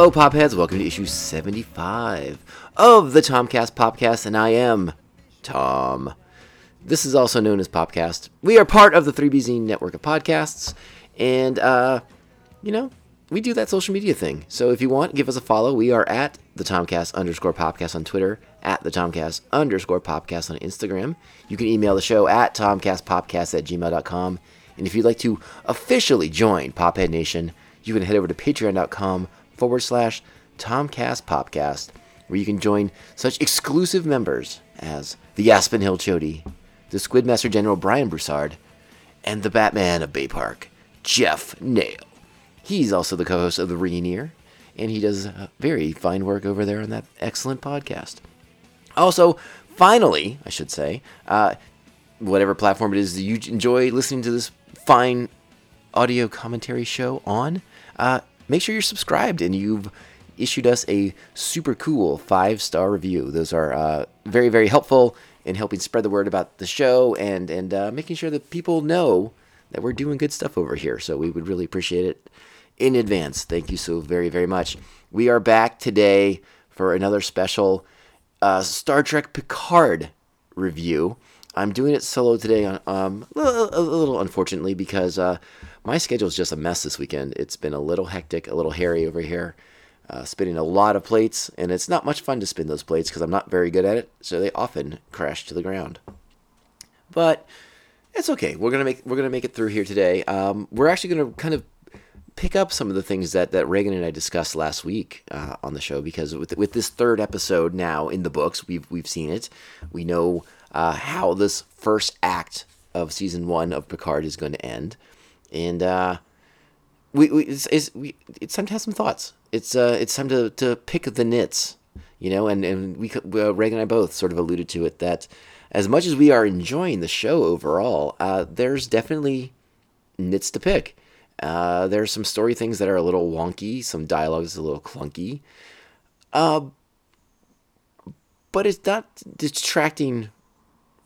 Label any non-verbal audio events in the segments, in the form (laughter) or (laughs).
Hello, Popheads. Welcome to issue 75 of the Tomcast Popcast, and I am Tom. This is also known as Popcast. We are part of the 3BZ network of podcasts, and, uh, you know, we do that social media thing. So if you want, give us a follow. We are at the Tomcast underscore Popcast on Twitter, at the Tomcast underscore Popcast on Instagram. You can email the show at tomcastpopcast at gmail.com. And if you'd like to officially join Pophead Nation, you can head over to patreon.com forward slash Tomcast Popcast, where you can join such exclusive members as the Aspen Hill Chody, the Squidmaster General Brian Broussard, and the Batman of Bay Park, Jeff Nail. He's also the co host of The Ringing Ear, and he does uh, very fine work over there on that excellent podcast. Also, finally, I should say, uh, whatever platform it is that you enjoy listening to this fine audio commentary show on, uh, make sure you're subscribed and you've issued us a super cool five star review. Those are uh, very, very helpful in helping spread the word about the show and, and uh, making sure that people know that we're doing good stuff over here. So we would really appreciate it in advance. Thank you so very, very much. We are back today for another special uh, Star Trek Picard review. I'm doing it solo today, on, um, a, little unfortunately because uh, my schedule is just a mess this weekend. It's been a little hectic, a little hairy over here, uh, spinning a lot of plates, and it's not much fun to spin those plates because I'm not very good at it, so they often crash to the ground. But it's okay. We're gonna make we're gonna make it through here today. Um, we're actually gonna kind of pick up some of the things that, that Reagan and I discussed last week uh, on the show because with with this third episode now in the books, we've we've seen it. We know uh, how this first act of season one of Picard is going to end, and uh, we, we it's, it's we it's time to have some thoughts. It's uh it's time to to pick the nits, you know, and and we uh, and I both sort of alluded to it that as much as we are enjoying the show overall, uh, there's definitely nits to pick. Uh, there's some story things that are a little wonky, some dialogue is a little clunky. Uh, but it's not distracting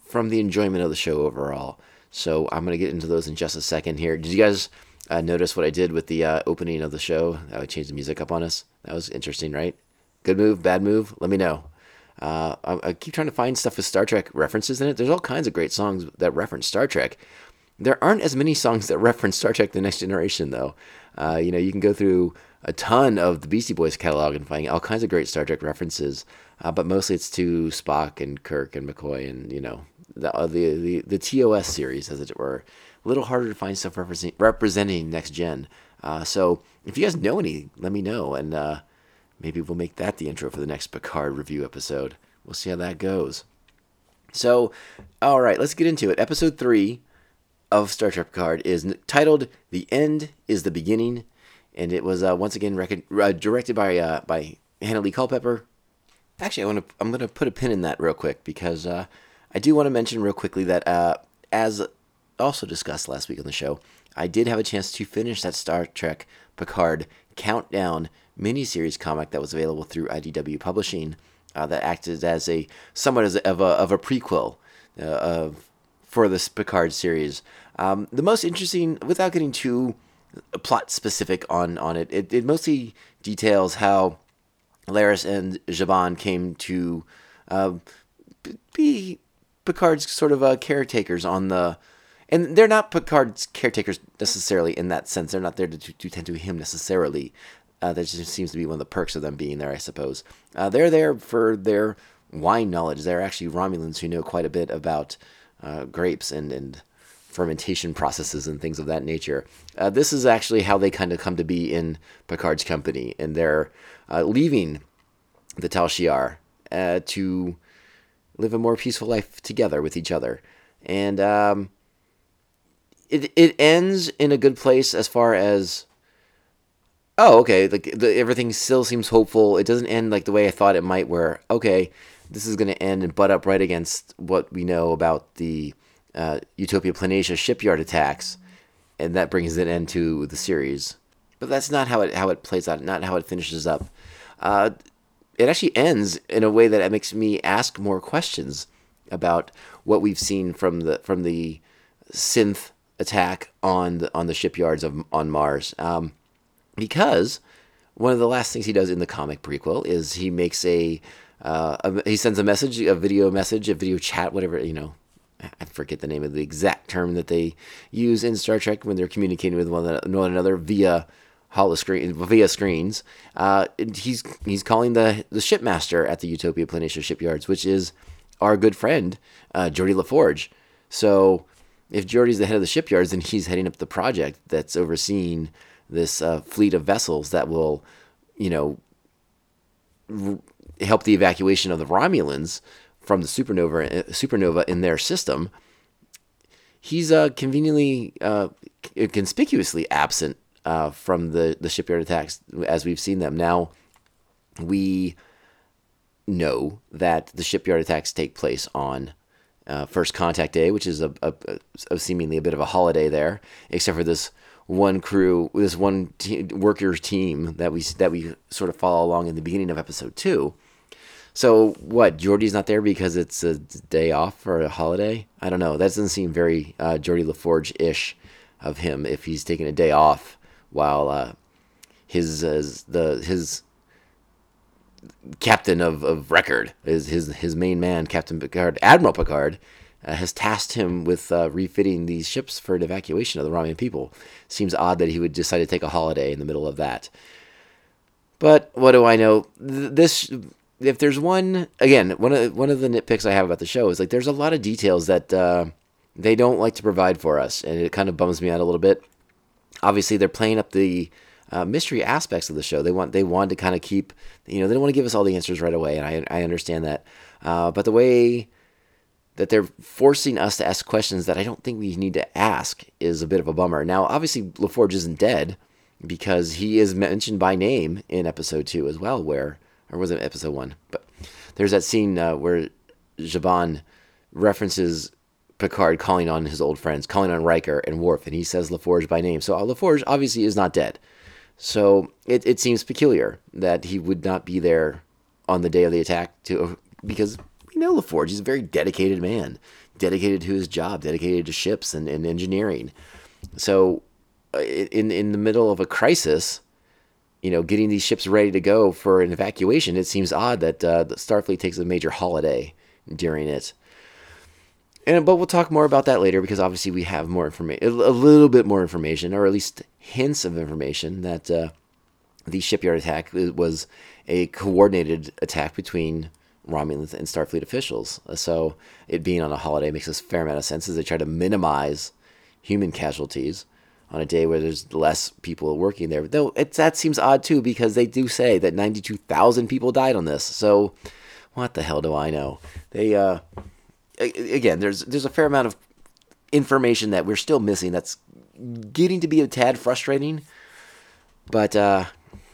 from the enjoyment of the show overall. So I'm going to get into those in just a second here. Did you guys uh, notice what I did with the uh, opening of the show? I changed the music up on us. That was interesting, right? Good move, bad move? Let me know. Uh, I, I, keep trying to find stuff with Star Trek references in it. There's all kinds of great songs that reference Star Trek. There aren't as many songs that (laughs) reference Star Trek The Next Generation, though. Uh, you know, you can go through a ton of the Beastie Boys catalog and find all kinds of great Star Trek references, uh, but mostly it's to Spock and Kirk and McCoy and, you know, the, uh, the, the, the TOS series, as it were. A little harder to find stuff representing, representing Next Gen. Uh, so if you guys know any, let me know, and uh, maybe we'll make that the intro for the next Picard review episode. We'll see how that goes. So, all right, let's get into it. Episode three of Star Trek Picard is titled "The End Is the Beginning," and it was uh, once again rec- uh, directed by uh, by Hanelle Culpepper. Actually, I want to I'm going to put a pin in that real quick because uh, I do want to mention real quickly that uh, as also discussed last week on the show, I did have a chance to finish that Star Trek Picard Countdown miniseries comic that was available through IDW Publishing. Uh, that acted as a somewhat as a, of a of a prequel of for this Picard series. Um, the most interesting, without getting too plot specific on on it, it, it mostly details how Laris and Zhaban came to uh, be Picard's sort of uh, caretakers on the. And they're not Picard's caretakers necessarily in that sense. They're not there to, to tend to him necessarily. Uh, that just seems to be one of the perks of them being there, I suppose. Uh, they're there for their wine knowledge. They're actually Romulans who know quite a bit about uh, grapes and, and fermentation processes and things of that nature. Uh, this is actually how they kind of come to be in Picard's company, and they're uh, leaving the Tal Shiar uh, to live a more peaceful life together with each other. And um, it it ends in a good place as far as oh okay like the, everything still seems hopeful. It doesn't end like the way I thought it might. Where okay, this is going to end and butt up right against what we know about the uh, Utopia Planitia shipyard attacks, and that brings an end to the series. But that's not how it how it plays out. Not how it finishes up. Uh, it actually ends in a way that makes me ask more questions about what we've seen from the from the synth attack on the on the shipyards of on Mars, um, because one of the last things he does in the comic prequel is he makes a, uh, a he sends a message, a video message, a video chat, whatever you know. I forget the name of the exact term that they use in Star Trek when they're communicating with one another via holoscreen via screens. Uh, he's he's calling the the shipmaster at the Utopia Planitia shipyards, which is our good friend uh, Geordi LaForge. So if Geordi's the head of the shipyards, then he's heading up the project that's overseeing this uh, fleet of vessels that will, you know, r- help the evacuation of the Romulans from the supernova uh, supernova in their system. He's uh, conveniently, uh, conspicuously absent uh, from the the shipyard attacks as we've seen them. Now, we know that the shipyard attacks take place on uh, First Contact Day, which is a, a, a, seemingly a bit of a holiday there, except for this one crew, this one te- workers team that we that we sort of follow along in the beginning of episode two. So what? Geordi's not there because it's a day off or a holiday? I don't know. That doesn't seem very uh, Geordi LaForge ish of him if he's taking a day off while uh, his uh, the his captain of, of record is his his main man, Captain Picard, Admiral Picard, uh, has tasked him with uh, refitting these ships for an evacuation of the Romulan people. Seems odd that he would decide to take a holiday in the middle of that. But what do I know? This, if there's one, again, one of one of the nitpicks I have about the show is like there's a lot of details that uh, they don't like to provide for us, and it kind of bums me out a little bit. Obviously, they're playing up the uh, mystery aspects of the show. They want they want to kind of keep you know they don't want to give us all the answers right away, and I I understand that. Uh, but the way that they're forcing us to ask questions that I don't think we need to ask is a bit of a bummer. Now, obviously, LaForge isn't dead because he is mentioned by name in episode two as well, where or was it episode one? But there's that scene uh, where Zhaban references Picard calling on his old friends, calling on Riker and Worf, and he says LaForge by name. So LaForge obviously is not dead. So it, it seems peculiar that he would not be there on the day of the attack to because we know LaForge, he's a very dedicated man, dedicated to his job, dedicated to ships and, and engineering. So uh, in in the middle of a crisis, you know, getting these ships ready to go for an evacuation, it seems odd that uh, Starfleet takes a major holiday during it. And but we'll talk more about that later because obviously we have more information, a little bit more information, or at least hints of information that uh, the shipyard attack was a coordinated attack between Romulans and Starfleet officials. So it being on a holiday makes a fair amount of sense as they try to minimize human casualties on a day where there's less people working there. Though it, that seems odd too because they do say that 92,000 people died on this. So what the hell do I know? They uh again, there's there's a fair amount of information that we're still missing. That's getting to be a tad frustrating, but uh,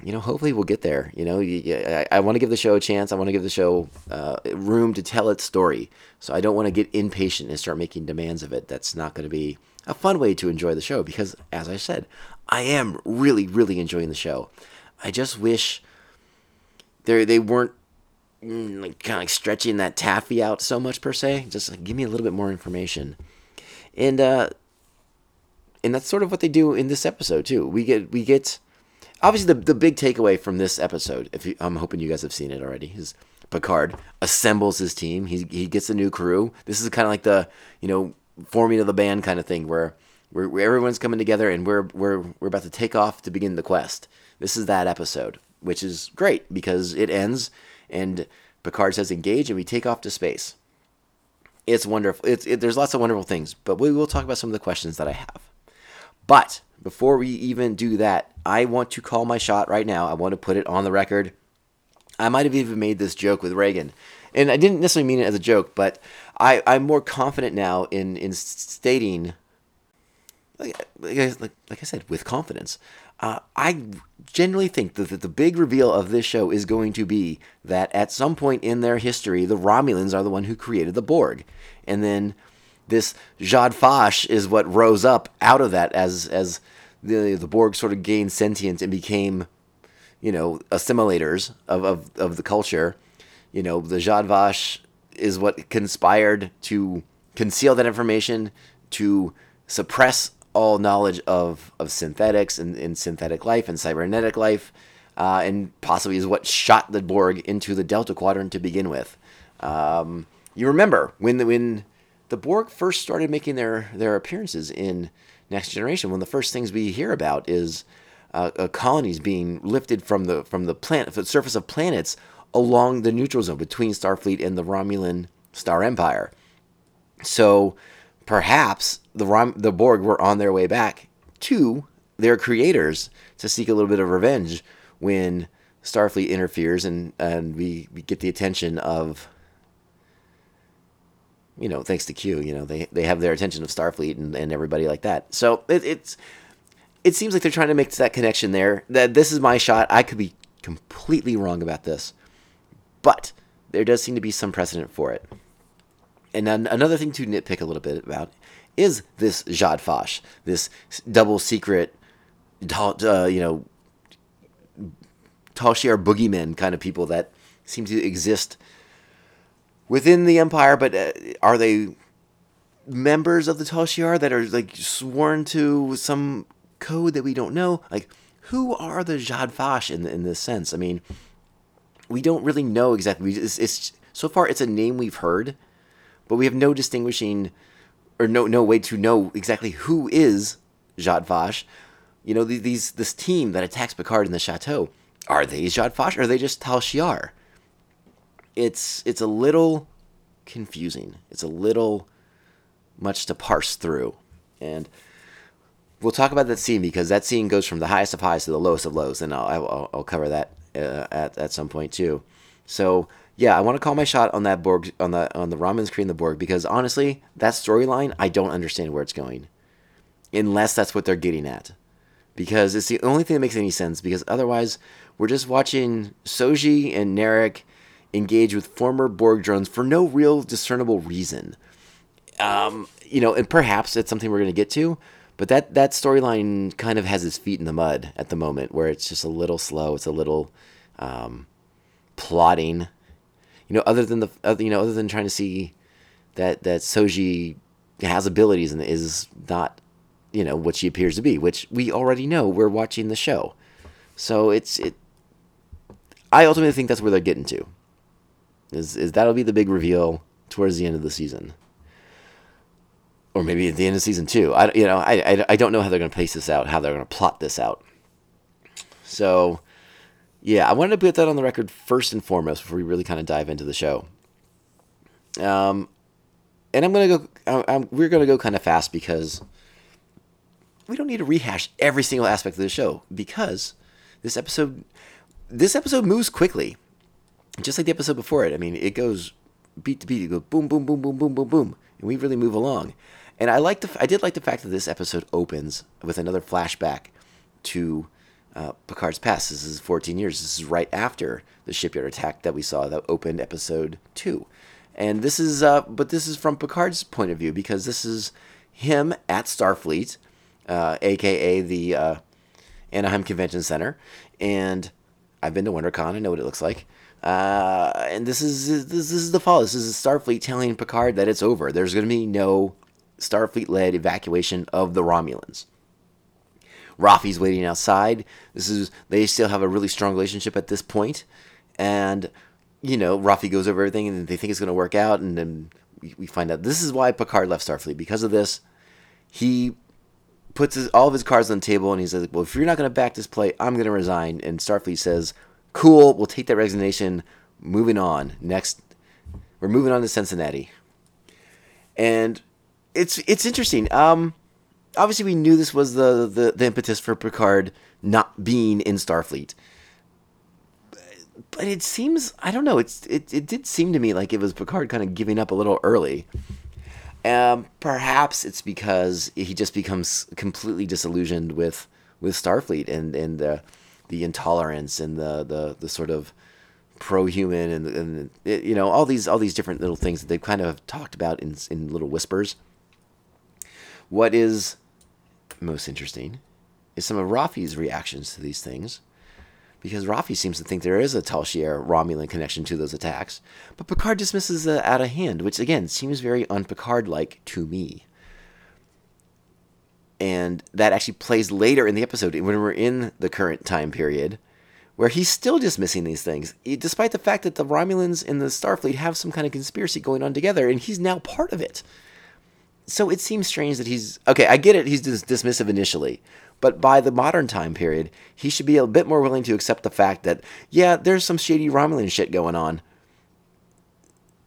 you know, hopefully we'll get there. You know, I, I want to give the show a chance. I want to give the show uh, room to tell its story. So I don't want to get impatient and start making demands of it. That's not going to be a fun way to enjoy the show because, as I said, I am really, really enjoying the show. I just wish they they weren't Mm, like kind of like stretching that taffy out so much per se. Just like, give me a little bit more information, and uh, and that's sort of what they do in this episode too. We get we get obviously the the big takeaway from this episode. If you, I'm hoping you guys have seen it already, is Picard assembles his team. He he gets a new crew. This is kind of like the you know forming of the band kind of thing where. Where, where everyone's coming together and we're, we're, we're about to take off to begin the quest. This is that episode, which is great because it ends and Picard says engage, and we take off to space. It's wonderful. It's it, there's lots of wonderful things, but we will talk about some of the questions that I have. But before we even do that, I want to call my shot right now. I want to put it on the record. I might have even made this joke with Reagan, and I didn't necessarily mean it as a joke, but I, I'm more confident now in in stating, like, like, like I said, with confidence. Uh, I generally think that the big reveal of this show is going to be that at some point in their history, the Romulans are the one who created the Borg, and then this Zhat Vash is what rose up out of that as as the the Borg sort of gained sentience and became, you know, assimilators of of, of the culture. You know, the Zhat Vash is what conspired to conceal that information, to suppress all knowledge of, of synthetics and, and synthetic life and cybernetic life. uh, and possibly is what shot the Borg into the Delta Quadrant to begin with. Um, you remember when the, when the Borg first started making their, their appearances in Next Generation, one of the first things we hear about is uh, uh, colonies being lifted from the from the planet, the surface of planets along the neutral zone between Starfleet and the Romulan Star Empire. So perhaps the the Borg were on their way back to their creators to seek a little bit of revenge when Starfleet interferes and, and we, we get the attention of you know, thanks to Q, you know, they, they have their attention of Starfleet and, and everybody like that. So it, it's it seems like they're trying to make that connection there. That this is my shot. I could be completely wrong about this, but there does seem to be some precedent for it. And then another thing to nitpick a little bit about is this Zhat Vash, this double secret, uh, you know, Tal Shiar boogeymen kind of people that seem to exist within the Empire, but uh, are they members of the Tal Shiar that are like sworn to some code that we don't know? Like, who are the Zhat Vash in, in this sense? I mean, we don't really know exactly. It's, it's so far it's a name we've heard, but we have no distinguishing or no no way to know exactly who is Zhat Vash. You know, these this team that attacks Picard in the chateau are they Zhat Vash or are they just Tal Shiar? It's it's a little confusing. It's a little much to parse through, and we'll talk about that scene because that scene goes from the highest of highs to the lowest of lows, and I'll I'll, I'll cover that uh, at at some point too. So yeah, I want to call my shot on that Borg on the on the Romulans creating the Borg because honestly, that storyline I don't understand where it's going, unless that's what they're getting at, because it's the only thing that makes any sense. Because otherwise, we're just watching Soji and Narek engage with former Borg drones for no real discernible reason. Um, you know, and perhaps it's something we're going to get to, but that that storyline kind of has its feet in the mud at the moment, where it's just a little slow. It's a little um, plotting you know, other than the, other, you know, other than trying to see that that Soji has abilities and is not, you know, what she appears to be, which we already know. We're watching the show, so it's it. I ultimately think that's where they're getting to. Is is that'll be the big reveal towards the end of the season, or maybe at the end of season two. I you know I I, I don't know how they're going to pace this out, how they're going to plot this out. So yeah, I wanted to put that on the record first and foremost before we really kind of dive into the show. Um, and I'm gonna go. I'm, we're gonna go kind of fast because we don't need to rehash every single aspect of the show because this episode, this episode moves quickly, just like the episode before it. I mean, it goes beat to beat. It goes boom, boom, boom, boom, boom, boom, boom, and we really move along. And I like the. I did like the fact that this episode opens with another flashback to uh, Picard's past. This is 14 years. This is right after the shipyard attack that we saw that opened episode two, and this is uh, but this is from Picard's point of view because this is him at Starfleet, uh, aka the uh, Anaheim Convention Center, and I've been to WonderCon. I know what it looks like. Uh, and this is this, this is the fall. This is Starfleet telling Picard that it's over. There's going to be no Starfleet-led evacuation of the Romulans. Raffi's waiting outside. This is they still have a really strong relationship at this point, and you know Raffi goes over everything and they think it's going to work out, and then we, we find out this is why Picard left Starfleet because of this. He puts his, all of his cards on the table and he says, "Well, if you're not going to back this play, I'm going to resign." And Starfleet says, "Cool, we'll take that resignation. Moving on. Next, we're moving on to Cincinnati." And it's it's interesting. Um, obviously we knew this was the, the, the impetus for Picard not being in Starfleet. But it seems I don't know, it's it, it did seem to me like it was Picard kind of giving up a little early. Um, perhaps it's because he just becomes completely disillusioned with with Starfleet and and the the intolerance and the the, the sort of pro-human and, and it, you know all these all these different little things that they've kind of talked about in in little whispers. What is most interesting is some of Raffi's reactions to these things, because Raffi seems to think there is a Tal Shiar Romulan connection to those attacks, but Picard dismisses it out of hand, which again seems very un-Picard like to me. And that actually plays later in the episode when we're in the current time period, where he's still dismissing these things, despite the fact that the Romulans and the Starfleet have some kind of conspiracy going on together, and he's now part of it. So it seems strange that he's okay. I get it; he's dis- dismissive initially, but by the modern time period, he should be a bit more willing to accept the fact that yeah, there's some shady Romulan shit going on.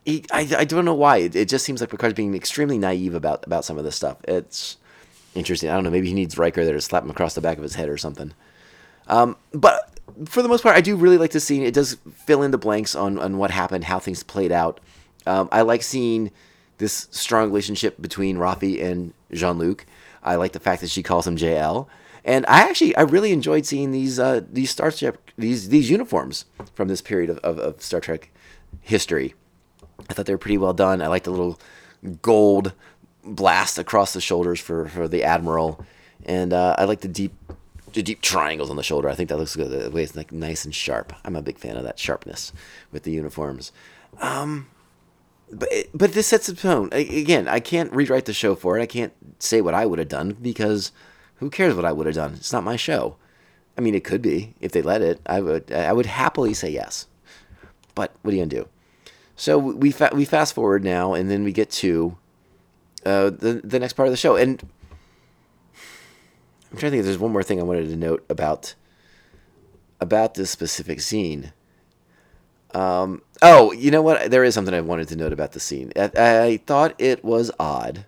He, I, I don't know why. It, it just seems like Picard's being extremely naive about about some of this stuff. It's interesting. I don't know. Maybe he needs Riker there to slap him across the back of his head or something. Um, but for the most part, I do really like this scene. It does fill in the blanks on, on what happened, how things played out. Um, I like seeing this strong relationship between Raffi and Jean Luc. I like the fact that she calls him JL. And I actually I really enjoyed seeing these uh, these Star Trek these these uniforms from this period of, of, of Star Trek history. I thought they were pretty well done. I like the little gold blast across the shoulders for, for the admiral, and uh, I like the deep the deep triangles on the shoulder. I think that looks good. The way it's like nice and sharp. I'm a big fan of that sharpness with the uniforms. Um, but but this sets the tone. Again, I can't rewrite the show for it. I can't say what I would have done because who cares what I would have done? It's not my show. I mean, it could be if they let it. I would I would happily say yes. But what are you gonna do? So we fa- we fast forward now, and then we get to uh, the the next part of the show, and I'm trying to think if there's one more thing I wanted to note about about this specific scene. Um, oh, you know what? There is something I wanted to note about the scene. I, I thought it was odd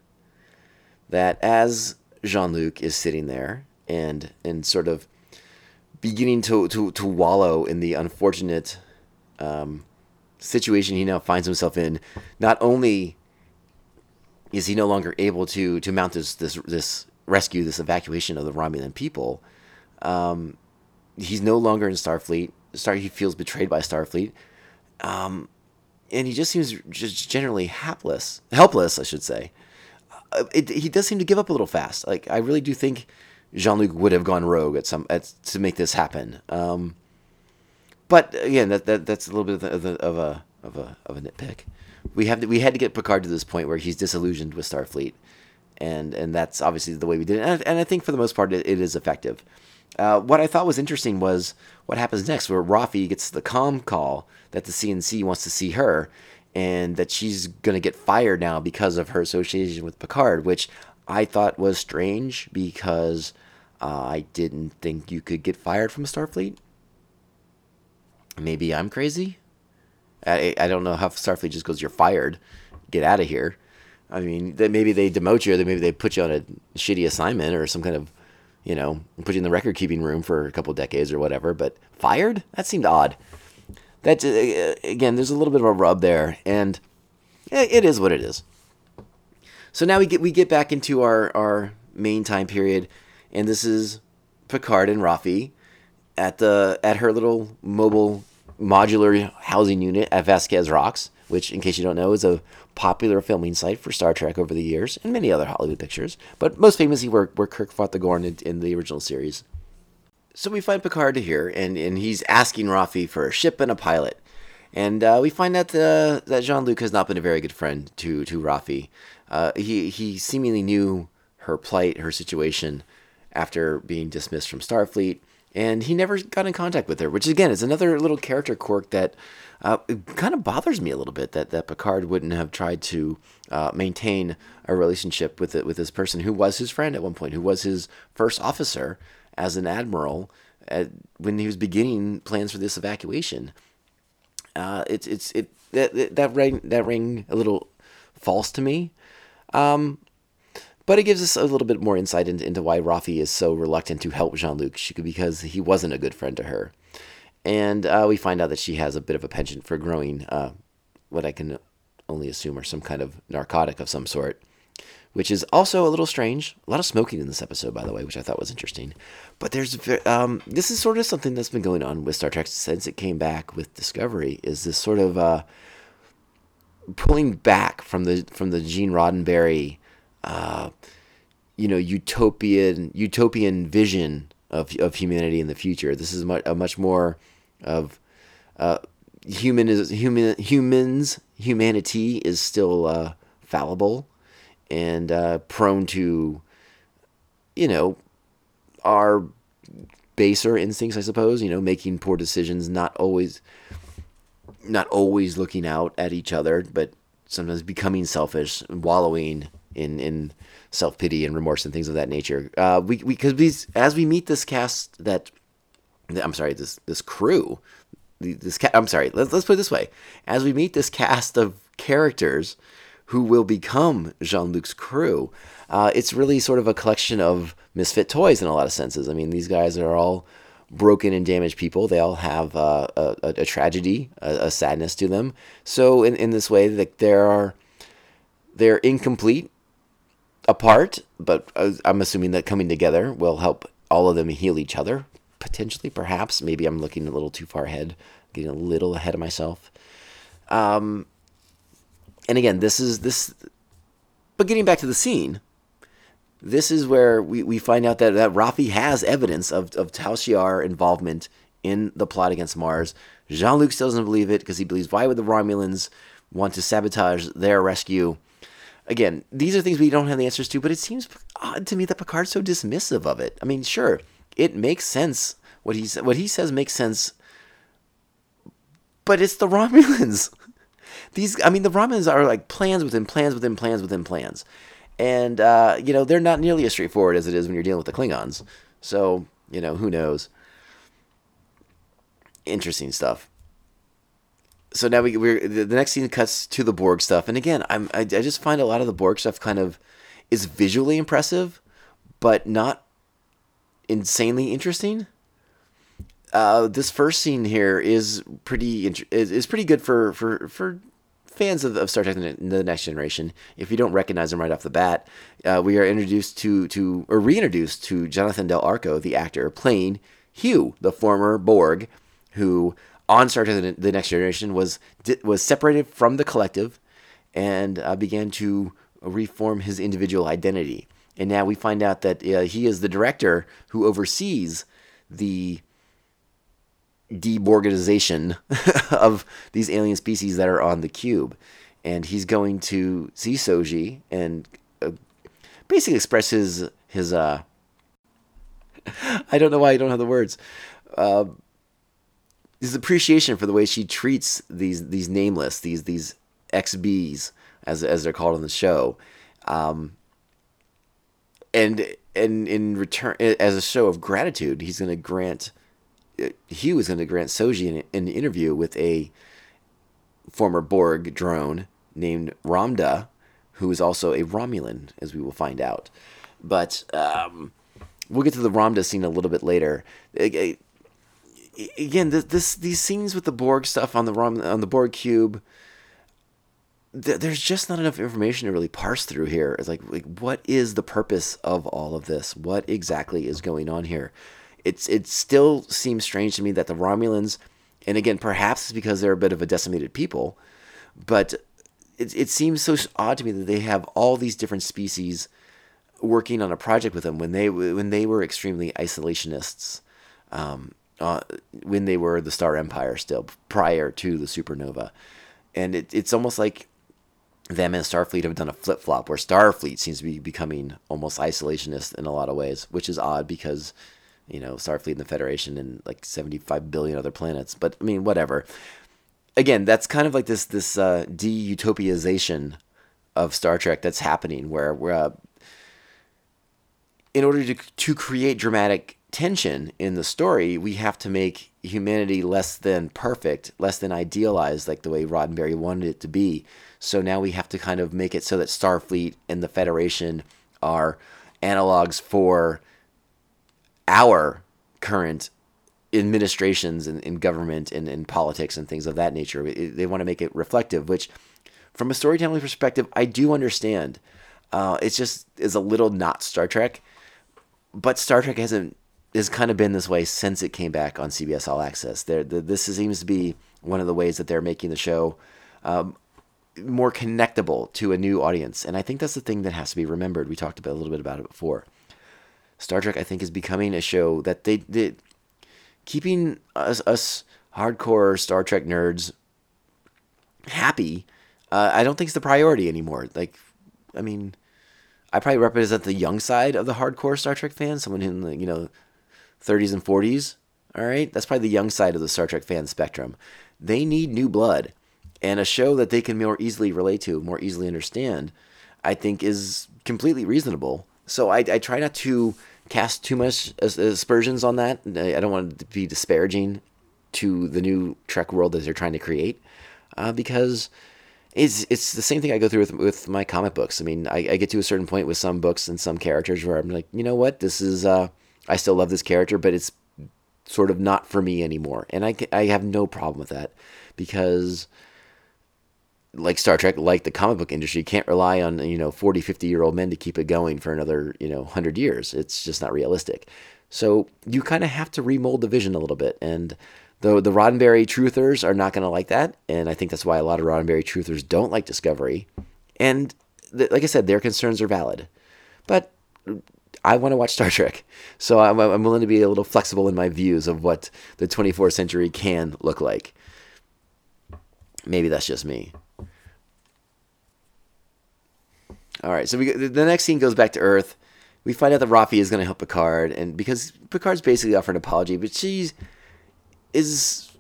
that as Jean Luc is sitting there and and sort of beginning to to, to wallow in the unfortunate um, situation he now finds himself in, not only is he no longer able to to mount this this this rescue, this evacuation of the Romulan people. Um, he's no longer in Starfleet. Star he feels betrayed by Starfleet, um, and he just seems just generally hapless, helpless, I should say. Uh, it, he does seem to give up a little fast. Like I really do think Jean Luc would have gone rogue at some at, to make this happen. Um, but again, that, that that's a little bit of, the, of a of a of a nitpick. We have to, we had to get Picard to this point where he's disillusioned with Starfleet and and that's obviously the way we did it. And, and I think for the most part, it, it is effective. Uh, what I thought was interesting was what happens next, where Raffi gets the com call that the CNC wants to see her, and that she's to get fired now because of her association with Picard, which I thought was strange because uh, I didn't think you could get fired from Starfleet. Maybe I'm crazy. I, I don't know how Starfleet just goes, "You're fired, get out of here." I mean, that maybe they demote you, or maybe they put you on a shitty assignment or some kind of, you know, put you in the record keeping room for a couple decades or whatever. But fired? That seemed odd. That uh, again, there's a little bit of a rub there, and it is what it is. So now we get we get back into our our main time period, and this is Picard and Raffi at the at her little mobile modular housing unit at Vasquez Rocks, which, in case you don't know, is a popular filming site for Star Trek over the years and many other Hollywood pictures, but most famously where, where Kirk fought the Gorn in, in the original series. So we find Picard here, and, and he's asking Raffi for a ship and a pilot. And uh, we find out uh, that Jean Luc has not been a very good friend to to Raffi. Uh, he he seemingly knew her plight, her situation, after being dismissed from Starfleet, and he never got in contact with her. Which again is another little character quirk that uh, kind of bothers me a little bit that, that Picard wouldn't have tried to uh, maintain a relationship with it, with this person who was his friend at one point, who was his first officer as an admiral at, when he was beginning plans for this evacuation. Uh, it's it's it that that rang that rang a little false to me. Um, but it gives us a little bit more insight into, into why Raffi is so reluctant to help Jean Luc because he wasn't a good friend to her and uh, we find out that she has a bit of a penchant for growing uh, what I can only assume are some kind of narcotic of some sort, which is also a little strange. A lot of smoking in this episode, by the way, which I thought was interesting. But there's um, this is sort of something that's been going on with Star Trek since it came back with Discovery. Is this sort of uh, pulling back from the from the Gene Roddenberry, uh, you know, utopian utopian vision of of humanity in the future. This is much a much more of uh, human is human humans humanity is still uh, fallible and uh, prone to you know our baser instincts, I suppose. You know, making poor decisions, not always, not always looking out at each other, but sometimes becoming selfish, wallowing in in self pity and remorse and things of that nature. Uh, we because we, as we meet this cast that, I'm sorry, this this crew, this ca- I'm sorry, let's let's put it this way: as we meet this cast of characters who will become Jean Luc's crew, uh, it's really sort of a collection of misfit toys in a lot of senses. I mean, these guys are all broken and damaged people. They all have uh, a, a, tragedy, a, a, sadness to them. So in, in this way, that there are they're incomplete apart, but I'm assuming that coming together will help all of them heal each other. Potentially, perhaps, maybe I'm looking a little too far ahead, getting a little ahead of myself. Um, and again, this is this. But getting back to the scene, this is where we, we find out that, that Raffi has evidence of, of Tal Shiar involvement in the plot against Mars. Jean Luc doesn't believe it because he believes why would the Romulans want to sabotage their rescue? Again, these are things we don't have the answers to, but it seems odd to me that Picard's so dismissive of it. I mean, sure, it makes sense. What he, what he says makes sense, but it's the (laughs) Romulans. These, I mean, the Romulans are like plans within plans within plans within plans. And, uh, you know, they're not nearly as straightforward as it is when you're dealing with the Klingons. So, you know, who knows? Interesting stuff. So now we, we're the next scene cuts to the Borg stuff, and again, I'm I, I just find a lot of the Borg stuff kind of is visually impressive, but not insanely interesting. Uh, this first scene here is pretty is, is pretty good for for for fans of, of Star Trek: The Next Generation, if you don't recognize him right off the bat, uh, we are introduced to to or reintroduced to Jonathan Del Arco, the actor playing Hugh, the former Borg, who on Star Trek: The Next Generation was was separated from the collective and uh, began to reform his individual identity. And now we find out that uh, he is the director who oversees the deborganization (laughs) of these alien species that are on the cube. And he's going to see Soji and uh, basically express his, his uh, (laughs) I don't know why I don't have the words. Uh, his appreciation for the way she treats these these nameless, these these XBs as as they're called on the show, um, and and in return as a show of gratitude, he's going to grant he was going to grant Soji an, an, interview with a former Borg drone named Ramdha, who is also a Romulan, as we will find out. But um, we'll get to the Ramdha scene a little bit later. Again, this, this these scenes with the Borg stuff on the Rom, on the Borg cube. there's just not enough information to really parse through here. It's like, like, what is the purpose of all of this? What exactly is going on here? it's it still seems strange to me that the Romulans, and again, perhaps it's because they're a bit of a decimated people, but it, it seems so odd to me that they have all these different species working on a project with them when they when they were extremely isolationists, um, uh, when they were the Star Empire still prior to the supernova, and it, it's almost like them and Starfleet have done a flip flop where Starfleet seems to be becoming almost isolationist in a lot of ways, which is odd because you know, Starfleet and the Federation and like 75 billion other planets. But I mean, whatever. Again, that's kind of like this this uh, de-utopiazation of Star Trek that's happening, where we're uh, in order to to create dramatic tension in the story, we have to make humanity less than perfect, less than idealized, like the way Roddenberry wanted it to be. So now we have to kind of make it so that Starfleet and the Federation are analogs for our current administrations in, in government and in politics and things of that nature. They want to make it reflective, which, from a storytelling perspective, I do understand. Uh, it's just is a little not Star Trek, but Star Trek hasn't has kind of been this way since it came back on CBS All Access. There, the, this seems to be one of the ways that they're making the show um, more connectable to a new audience, and I think that's the thing that has to be remembered. We talked about a little bit about it before. Star Trek, I think, is becoming a show that they did keeping us, us hardcore Star Trek nerds happy. Uh, I don't think it's the priority anymore. Like, I mean, I probably represent the young side of the hardcore Star Trek fan, someone the you know 30s and 40s, all right, that's probably the young side of the Star Trek fan spectrum. They need new blood. And a show that they can more easily relate to, more easily understand, I think is completely reasonable. So I, I try not to cast too much aspersions on that. I don't want to be disparaging to the new Trek world that they're trying to create, uh, because it's it's the same thing I go through with with my comic books. I mean, I, I, get to a certain point with some books and some characters where I'm like, you know what, this is uh, I still love this character, but it's sort of not for me anymore, and I I have no problem with that because like Star Trek, like the comic book industry, can't rely on, you know, 40, 50 year old men to keep it going for another, you know, 100 years. It's just not realistic. So you kind of have to remold the vision a little bit. And the, the Roddenberry truthers are not going to like that. And I think that's why a lot of Roddenberry truthers don't like Discovery. And th- like I said, their concerns are valid. But I want to watch Star Trek. So I'm, I'm willing to be a little flexible in my views of what the 24th century can look like. Maybe that's just me. All right, so we the next scene goes back to Earth. We find out that Raffi is going to help Picard, and because Picard's basically offered an apology, but she is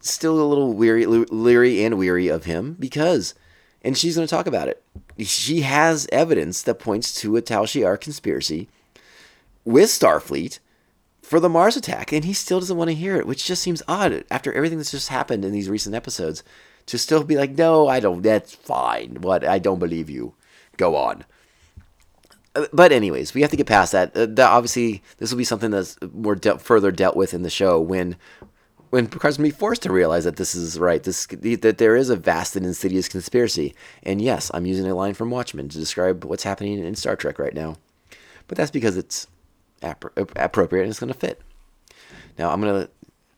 still a little weary, leery and weary of him because, and she's going to talk about it. She has evidence that points to a Tal Shiar conspiracy with Starfleet for the Mars attack, and he still doesn't want to hear it, which just seems odd after everything that's just happened in these recent episodes. To still be like, no, I don't. That's fine. What? I don't believe you go on. Uh, but anyways, we have to get past that. Uh, that obviously, this will be something that's more de- further dealt with in the show when when Picard's be forced to realize that this is right, this that there is a vast and insidious conspiracy. And yes, I'm using a line from Watchmen to describe what's happening in Star Trek right now, but that's because it's appropriate and it's going to fit. Now I'm going to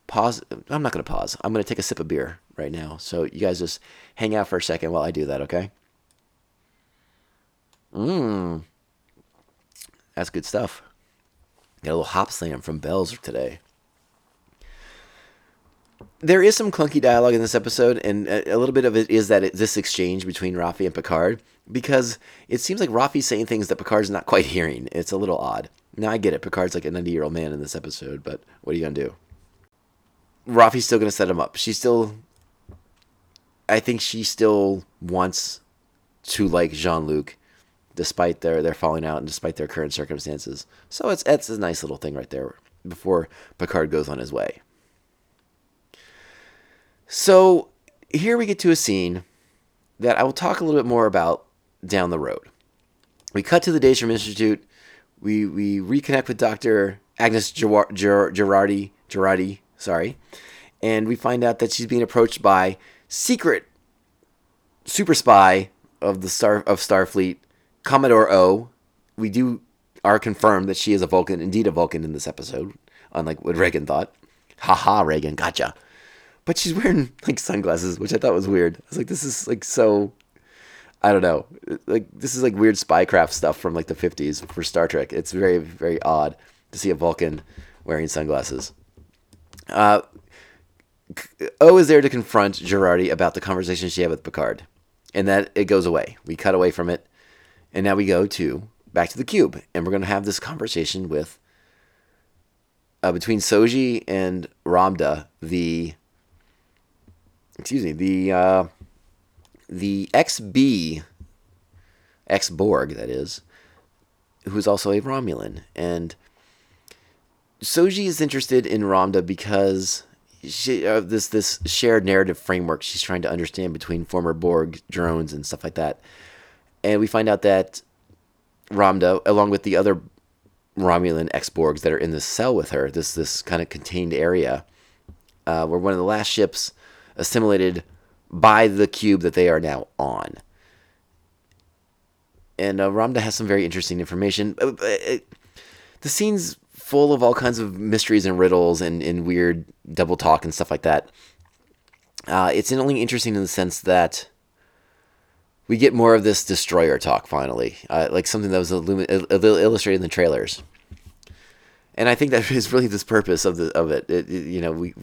pause. I'm not going to pause. I'm going to take a sip of beer right now. So you guys just hang out for a second while I do that, okay? Mmm. That's good stuff. Got a little Hopslam from Bell's today. There is some clunky dialogue in this episode, and a little bit of it is that it, this exchange between Raffi and Picard, because it seems like Raffi's saying things that Picard's not quite hearing. It's a little odd. Now I get it. Picard's like a 90 year old man in this episode, but what are you gonna do? Raffi's still gonna set him up. She still, I think she still wants to like Jean Luc despite their their falling out and despite their current circumstances. So it's it's a nice little thing right there before Picard goes on his way. So here we get to a scene that I will talk a little bit more about down the road. We cut to the Daystrom Institute. We we reconnect with Doctor Agnes Jurati Jurati, sorry, and we find out that she's being approached by secret super spy of the star of Starfleet Commodore O, we do are confirmed that she is a Vulcan, indeed a Vulcan in this episode, unlike what Reagan thought. Haha, Reagan, gotcha. But she's wearing like sunglasses, which I thought was weird. I was like, this is like so. I don't know. Like this is like weird spycraft stuff from like the 50s for Star Trek. It's very very odd to see a Vulcan wearing sunglasses. Uh, o is there to confront Jurati about the conversation she had with Picard, and that it goes away. We cut away from it and now we go to back to the cube, and we're to have this conversation with uh, between Soji and Ramdha, the excuse me, the uh, the XB ex Borg that is, who's also a Romulan, and Soji is interested in Ramdha because she, uh, this this shared narrative framework she's trying to understand between former Borg drones and stuff like that. And we find out that Ramdha, along with the other Romulan ex-Borgs that are in this cell with her, this this kind of contained area, uh, were one of the last ships assimilated by the cube that they are now on. And uh, Ramdha has some very interesting information. Uh, uh, the scene's full of all kinds of mysteries and riddles and, and weird double talk and stuff like that. Uh, it's only interesting in the sense that we get more of this destroyer talk finally, uh, like something that was illumi- illustrated in the trailers. And I think that (laughs) is really this purpose of the of it. it, it you know, we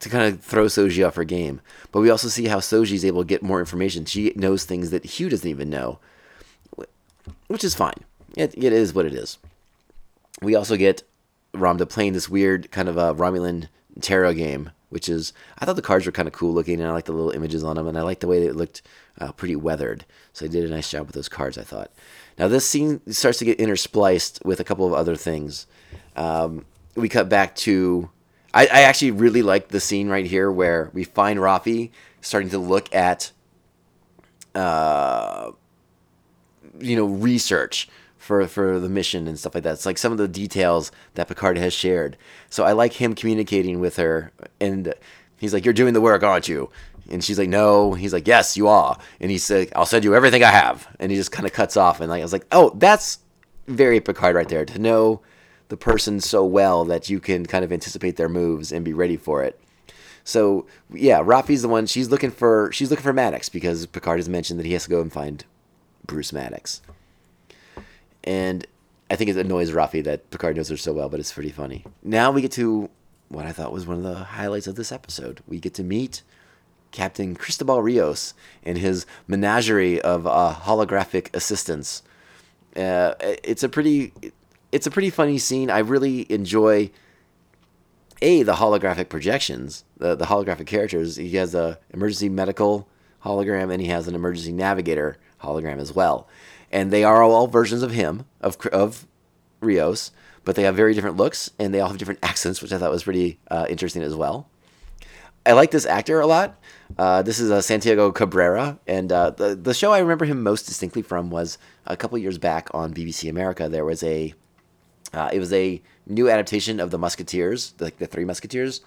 to kind of throw Soji off her game, but we also see how Soji is able to get more information. She knows things that Hugh doesn't even know, which is fine. It, it is what it is. We also get Ramdha playing this weird kind of a Romulan tarot game, which is I thought the cards were kind of cool looking, and I like the little images on them, and I like the way they looked uh, pretty weathered. So they did a nice job with those cards, I thought. Now this scene starts to get interspliced with a couple of other things. Um, we cut back to I, I actually really like the scene right here where we find Raffi starting to look at uh, you know research for for the mission and stuff like that. It's like some of the details that Picard has shared. So I like him communicating with her, and he's like, "You're doing the work, aren't you?" And she's like, "No." He's like, "Yes, you are." And he's like, "I'll send you everything I have." And he just kind of cuts off, and like I was like, "Oh, that's very Picard right there to know." The person so well that you can kind of anticipate their moves and be ready for it. So yeah, Raffi's the one. She's looking for she's looking for Maddox because Picard has mentioned that he has to go and find Bruce Maddox. And I think it annoys Raffi that Picard knows her so well, but it's pretty funny. Now we get to what I thought was one of the highlights of this episode. We get to meet Captain Cristobal Rios and his menagerie of uh, holographic assistants. Uh, it's a pretty it's a pretty funny scene. I really enjoy a the holographic projections, the the holographic characters. He has a emergency medical hologram and he has an emergency navigator hologram as well, and they are all versions of him of of Rios, but they have very different looks and they all have different accents, which I thought was pretty uh, interesting as well. I like this actor a lot. Uh, this is uh, Santiago Cabrera, and uh, the the show I remember him most distinctly from was a couple years back on BBC America. There was a uh, it was a new adaptation of the Musketeers, like the Three Musketeers,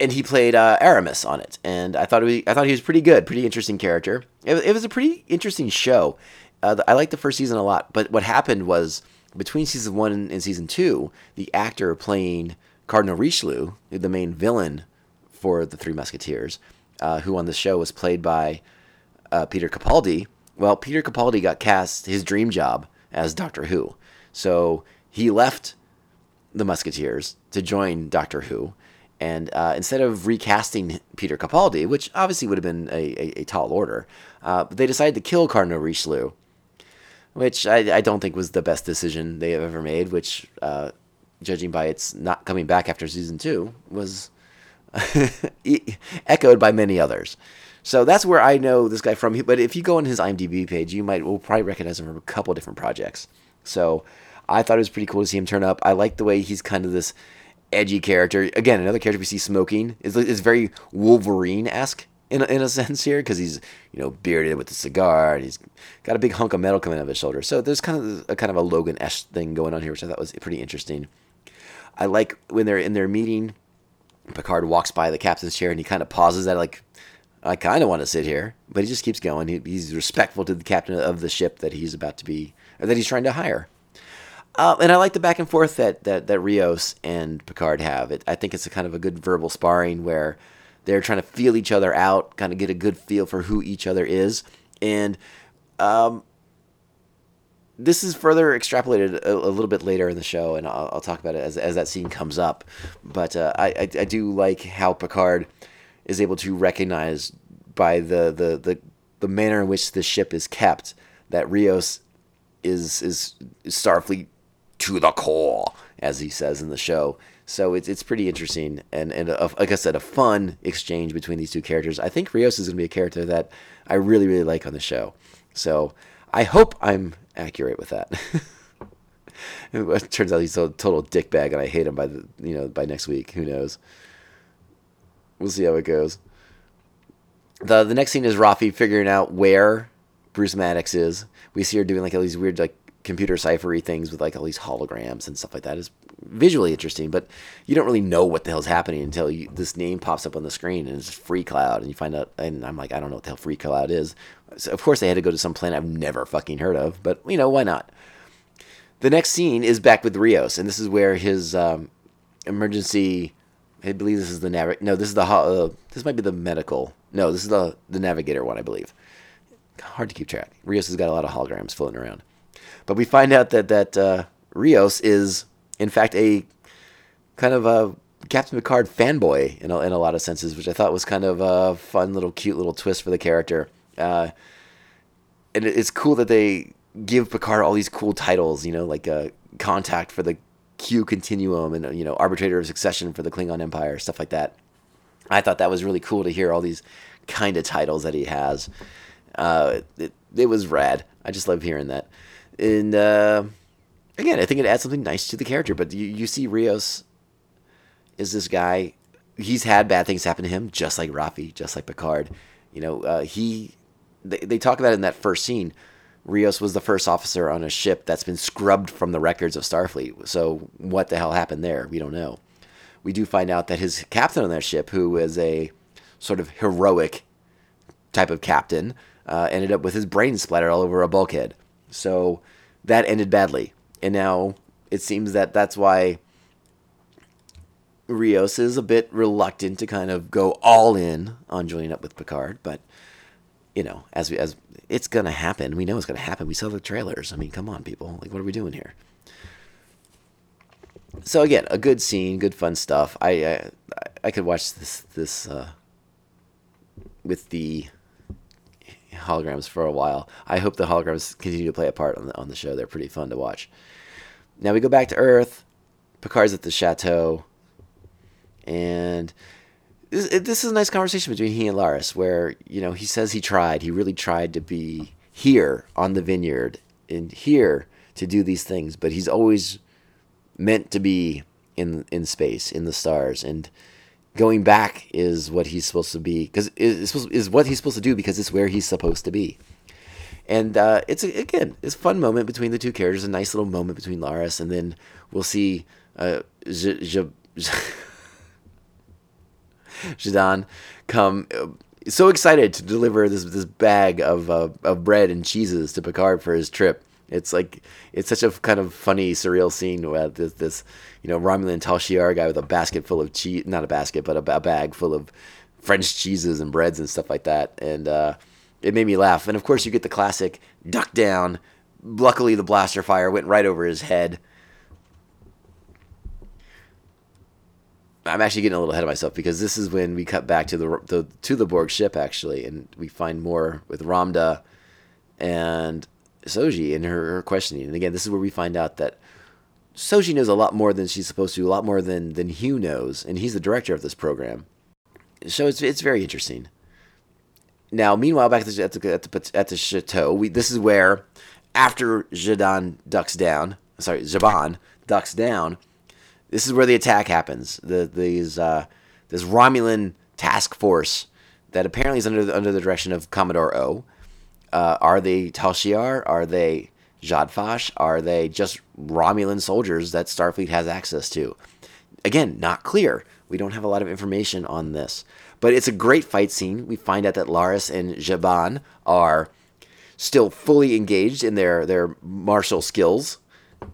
and he played uh, Aramis on it. And I thought he, I thought he was pretty good, pretty interesting character. It, it was a pretty interesting show. Uh, I liked the first season a lot, but what happened was between season one and season two, the actor playing Cardinal Richelieu, the main villain for the Three Musketeers, uh, who on the show was played by uh, Peter Capaldi. Well, Peter Capaldi got cast his dream job as Doctor Who, so he left the Musketeers to join Doctor Who. And uh, instead of recasting Peter Capaldi, which obviously would have been a, a, a tall order, uh, they decided to kill Cardinal Richelieu, which I, I, don't think was the best decision they have ever made, which, uh, judging by its not coming back after season two, was (laughs) echoed by many others. So that's where I know this guy from. But if you go on his IMDb page, you might will probably recognize him from a couple different projects. So I thought it was pretty cool to see him turn up. I like the way he's kind of this edgy character. Again, another character we see smoking is is very Wolverine esque in a, in a (laughs) sense here because he's you know bearded with a cigar and he's got a big hunk of metal coming out of his shoulder. So there's kind of a kind of a Logan esque thing going on here, which I thought was pretty interesting. I like when they're in their meeting. Picard walks by the captain's chair and he kind of pauses at like, I kind of want to sit here, but he just keeps going. He, he's respectful to the captain of the ship that he's about to be, or that he's trying to hire. Uh, and I like the back and forth that, that, that Rios and Picard have. It, I think it's a kind of a good verbal sparring where they're trying to feel each other out, kind of get a good feel for who each other is. And um, this is further extrapolated a, a, little bit later in the show, and I'll, I'll talk about it as, as that scene comes up. But uh, I, I, I do like how Picard is able to recognize by the, the, the, the manner in which the ship is kept that Rios is is Starfleet to the core, as he says in the show. So it's it's pretty interesting and and a, like I said, a fun exchange between these two characters. I think Rios is going to be a character that I really really like on the show. So I hope I'm accurate with that. (laughs) it turns out he's a total dickbag, and I hate him by the you know by next week. Who knows? We'll see how it goes. the The next scene is Raffi figuring out where Bruce Maddox is. We see her doing like all these weird like computer ciphery things with like all these holograms and stuff like that is visually interesting, but you don't really know what the hell's happening until you, this name pops up on the screen and it's Freecloud and you find out. And I'm like, I don't know what the hell Freecloud is. So of course, they had to go to some planet I've never fucking heard of, but you know why not? The next scene is back with Rios, and this is where his um, emergency. I believe this is the nav. No, this is the. Uh, this might be the medical. No, this is the the navigator one, I believe. Hard to keep track. Rios has got a lot of holograms floating around. But we find out that that uh, Rios is in fact a kind of a Captain Picard fanboy in a, in a lot of senses, which I thought was kind of a fun little cute little twist for the character. Uh, and it's cool that they give Picard all these cool titles, you know, like uh, contact for the Q Continuum and you know Arbitrator of Succession for the Klingon Empire, stuff like that. I thought that was really cool to hear all these kind of titles that he has. Uh, it, it was rad. I just love hearing that. And uh, again, I think it adds something nice to the character. But you, you see Rios is this guy. He's had bad things happen to him, just like Raffi, just like Picard. You know, uh, he. They, they talk about it in that first scene. Rios was the first officer on a ship that's been scrubbed from the records of Starfleet. So what the hell happened there? We don't know. We do find out that his captain on that ship, who is a sort of heroic type of captain, uh, ended up with his brain splattered all over a bulkhead. So that ended badly. And now it seems that that's why Rios is a bit reluctant to kind of go all in on joining up with Picard, but you know, as we as it's gonna happen, we know it's gonna happen. We saw the trailers. I mean, come on, people! Like, what are we doing here? So again, a good scene, good fun stuff. I I, I could watch this this uh, with the holograms for a while. I hope the holograms continue to play a part on the on the show. They're pretty fun to watch. Now we go back to Earth. Picard's at the chateau, and this, this is a nice conversation between he and Laris, where you know he says he tried. He really tried to be here on the vineyard and here to do these things, but he's always meant to be in in space, in the stars, and going back is what he's supposed to be because is is what he's supposed to do because it's where he's supposed to be. And uh, it's again, it's a fun moment between the two characters, a nice little moment between Laris, and then we'll see uh, (laughs) Zhadan come uh, so excited to deliver this this bag of uh, of bread and cheeses to Picard for his trip. It's like it's such a kind of funny, surreal scene where this, this you know Romulan Tal Shiar guy with a basket full of cheese, not a basket, but a, a, bag full of French cheeses and breads and stuff like that, and uh, it made me laugh. And of course, you get the classic duck down. Luckily, the blaster fire went right over his head. I'm actually getting a little ahead of myself because this is when we cut back to the, the to the Borg ship actually, and we find more with Ramdha and Soji and her, her, questioning. And again, this is where we find out that Soji knows a lot more than she's supposed to, a lot more than than Hugh knows, and he's the director of this program. So it's it's very interesting. Now, meanwhile, back at the at the, at the, at the chateau, we this is where after Zhadan ducks down, sorry, Zhaban ducks down this is where the attack happens. The these uh, this Romulan task force that apparently is under the, under the direction of Commodore O. Uh, are they Tal Shiar? Are they Zhat Vash? Are they just Romulan soldiers that Starfleet has access to? Again, not clear. We don't have a lot of information on this. But it's a great fight scene. We find out that Laris and Zhaban are still fully engaged in their, their martial skills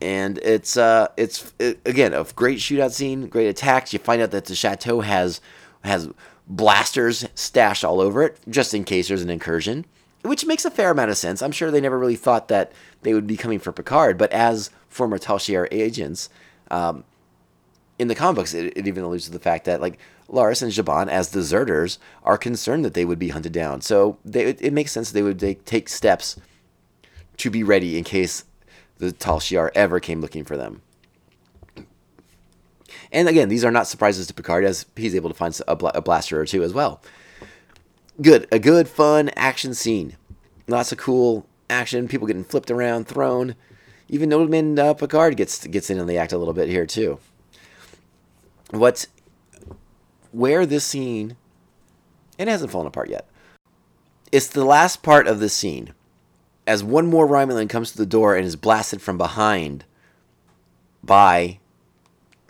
and it's uh it's it, again a great shootout scene, great attacks. You find out that the chateau has has blasters stashed all over it just in case there's an incursion, which makes a fair amount of sense. I'm sure they never really thought that they would be coming for Picard, but as former Tal Shiar agents, um, in the comic books, it, it, even alludes to the fact that like Laris and Zhaban, as deserters, are concerned that they would be hunted down. So they, it, it makes sense they would they take steps to be ready in case the Tal Shiar ever came looking for them. And again, these are not surprises to Picard as he's able to find a, bl- a blaster or two as well. Good, a good, fun action scene. Lots of cool action, people getting flipped around, thrown. Even Nobleman uh, Picard gets gets in on the act a little bit here too. What, where this scene, it hasn't fallen apart yet. It's the last part of the scene as one more Romulan comes to the door and is blasted from behind by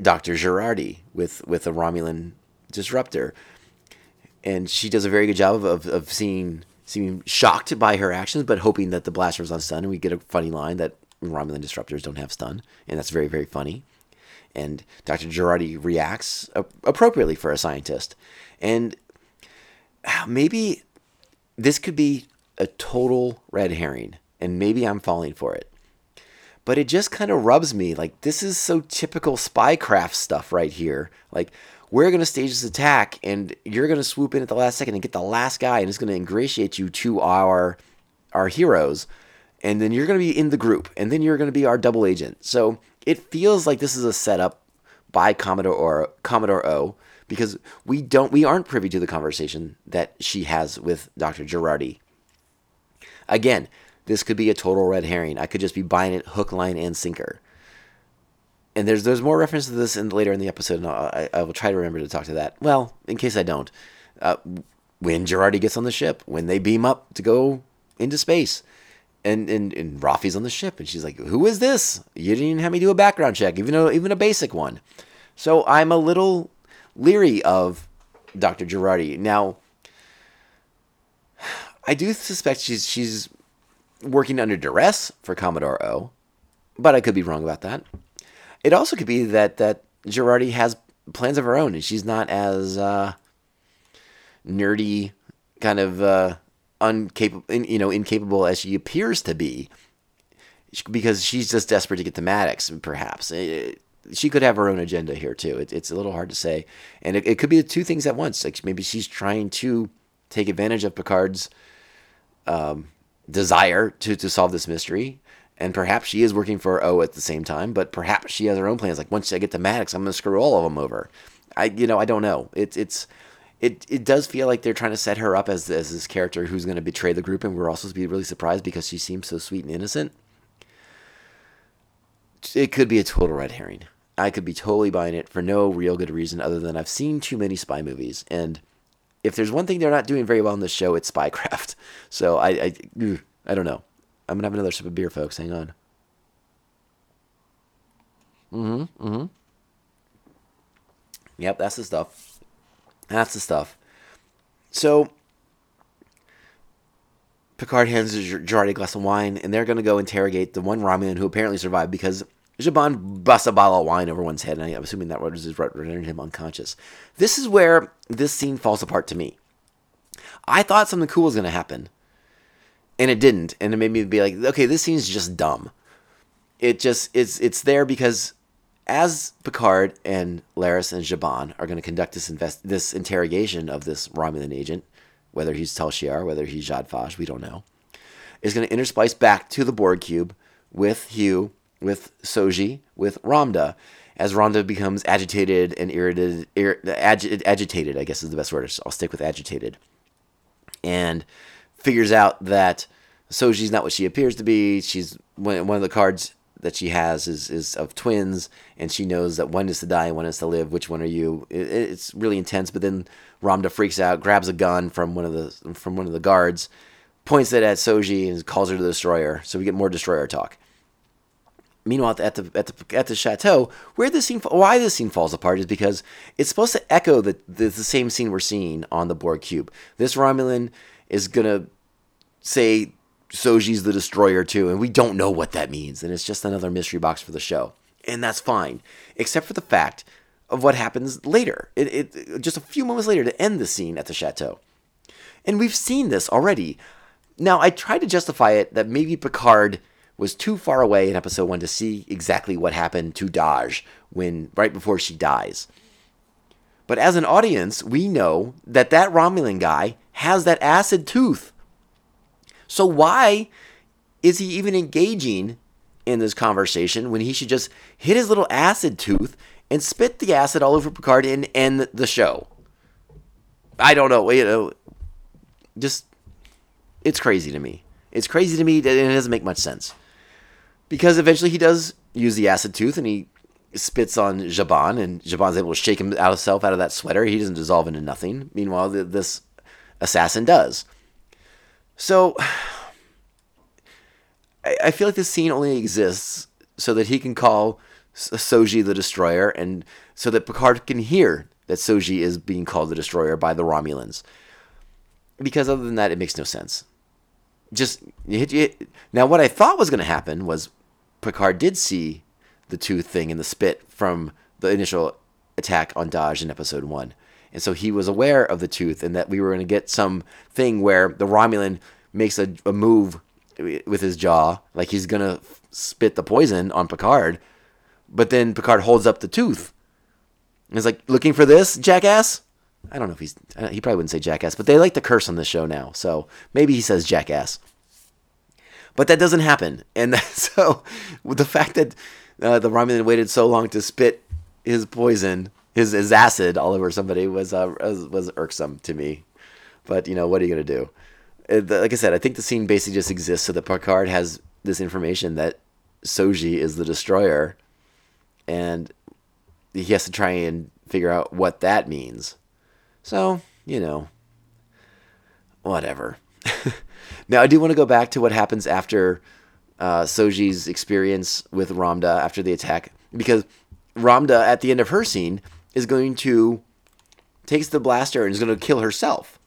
Dr. Jurati with, with a Romulan disruptor. And she does a very good job of, of, of seeing, seeming shocked by her actions, but hoping that the blaster was on stun. And we get a funny line that Romulan disruptors don't have stun. And that's very, very funny. And Dr. Jurati reacts appropriately for a scientist. And ah, maybe this could be a total red herring, and maybe I'm falling for it. But it just kind of rubs me like this is so typical spycraft stuff right here. Like, we're going to stage this attack, and you're going to swoop in at the last second and get the last guy, and it's going to ingratiate you to our our heroes. And then you're going to be in the group, and then you're going to be our double agent. So it feels like this is a setup by Commodore or Commodore O because we don't we aren't privy to the conversation that she has with Dr. Jurati Again, this could be a total red herring. I could just be buying it hook, line, and sinker. And there's there's more reference to this in, later in the episode, and I, I will try to remember to talk to that. Well, in case I don't, uh, when Jurati gets on the ship, when they beam up to go into space, and and and Raffi's on the ship, and she's like, "Who is this? You didn't even have me do a background check, even though even a basic one." So I'm a little leery of Dr. Jurati. Now, I do suspect she's she's working under duress for Commodore O, but I could be wrong about that. It also could be that that Jurati has plans of her own, and she's not as uh, nerdy, kind of uh, you know, incapable as she appears to be, because she's just desperate to get to Maddox. Perhaps it, she could have her own agenda here too. It, it's a little hard to say, and it, it, could be the two things at once. Like maybe she's trying to take advantage of Picard's um, desire to to solve this mystery, and perhaps she is working for O at the same time. But perhaps she has her own plans. Like once I get to Maddox, I'm going to screw all of them over. I you know I don't know. It's it's it it does feel like they're trying to set her up as as this character who's going to betray the group, and we're also to be really surprised because she seems so sweet and innocent. It could be a total red herring. I could be totally buying it for no real good reason other than I've seen too many spy movies. And if there's one thing they're not doing very well in this show, it's spycraft. (laughs) So I, I, I don't know. I'm gonna have another sip of beer, folks. Hang on. Mm-hmm. Mm-hmm. Yep, that's the stuff. That's the stuff. So Picard hands Jurati a glass of wine, and they're to go interrogate the one Romulan who apparently survived because Zhaban busts a bottle of wine over one's head, and I'm assuming that was rendering him unconscious. This is where this scene falls apart to me. I thought something cool was going to happen, and it didn't, and it made me be like, okay, this scene's just dumb. It just it's it's there because as Picard and Laris and Zhaban are going to conduct this invest this interrogation of this Romulan agent, whether he's Tal Shiar, whether he's Zhat Vash, we don't know, is going to intersplice back to the Borg cube with Hugh with Soji, with Ramdha, as Ramdha becomes agitated and irritated, ir- ag- agitated, I guess is the best word. I'll stick with agitated, and figures out that Soji's not what she appears to be. She's one of the cards that she has is is of twins, and she knows that one is to die and one is to live. Which one are you? It, it's really intense. But then Ramdha freaks out, grabs a gun from one of the from one of the guards, points it at Soji, and calls her to the destroyer. So we get more destroyer talk. Meanwhile, at the at the at the chateau, where this scene why this scene falls apart is because it's supposed to echo the, the, the same scene we're seeing on the Borg cube. This Romulan is gonna say Soji's the destroyer too, and we don't know what that means, and it's just another mystery box for the show, and that's fine, except for the fact of what happens later. It, it just a few moments later to end the scene at the chateau, and we've seen this already. Now I tried to justify it that maybe Picard was too far away in episode one to see exactly what happened to Dahj when right before she dies. But as an audience, we know that that Romulan guy has that acid tooth. So why is he even engaging in this conversation when he should just hit his little acid tooth and spit the acid all over Picard and end the show? I don't know. You know, just it's crazy to me. It's crazy to me that it doesn't make much sense because eventually he does use the acid tooth and he spits on Zhaban, and Zhaban's able to shake himself out of that sweater. He doesn't dissolve into nothing. Meanwhile, this assassin does. So I, I, feel like this scene only exists so that he can call Soji the Destroyer, and so that Picard can hear that Soji is being called the Destroyer by the Romulans. Because other than that, it makes no sense. Just now, what I thought was going to happen was Picard did see the tooth thing in the spit from the initial attack on Dahj in episode one. And so he was aware of the tooth and that we were going to get some thing where the Romulan makes a, a move with his jaw, like he's going to spit the poison on Picard. But then Picard holds up the tooth. And he's like, looking for this, jackass? I don't know if he's, he probably wouldn't say jackass, but they like to curse on this show now. So maybe he says jackass. But that doesn't happen. And (laughs) so the fact that uh, the Romulan waited so long to spit his poison, his, his acid all over somebody was, uh, was was irksome to me. But you know what are you gonna do? Like I said, I think the scene basically just exists so that Picard has this information that Soji is the destroyer, and he has to try and figure out what that means. So you know, whatever. (laughs) now I do want to go back to what happens after uh, Soji's experience with Ramdha after the attack because Ramdha at the end of her scene is going to takes the blaster and is going to kill herself.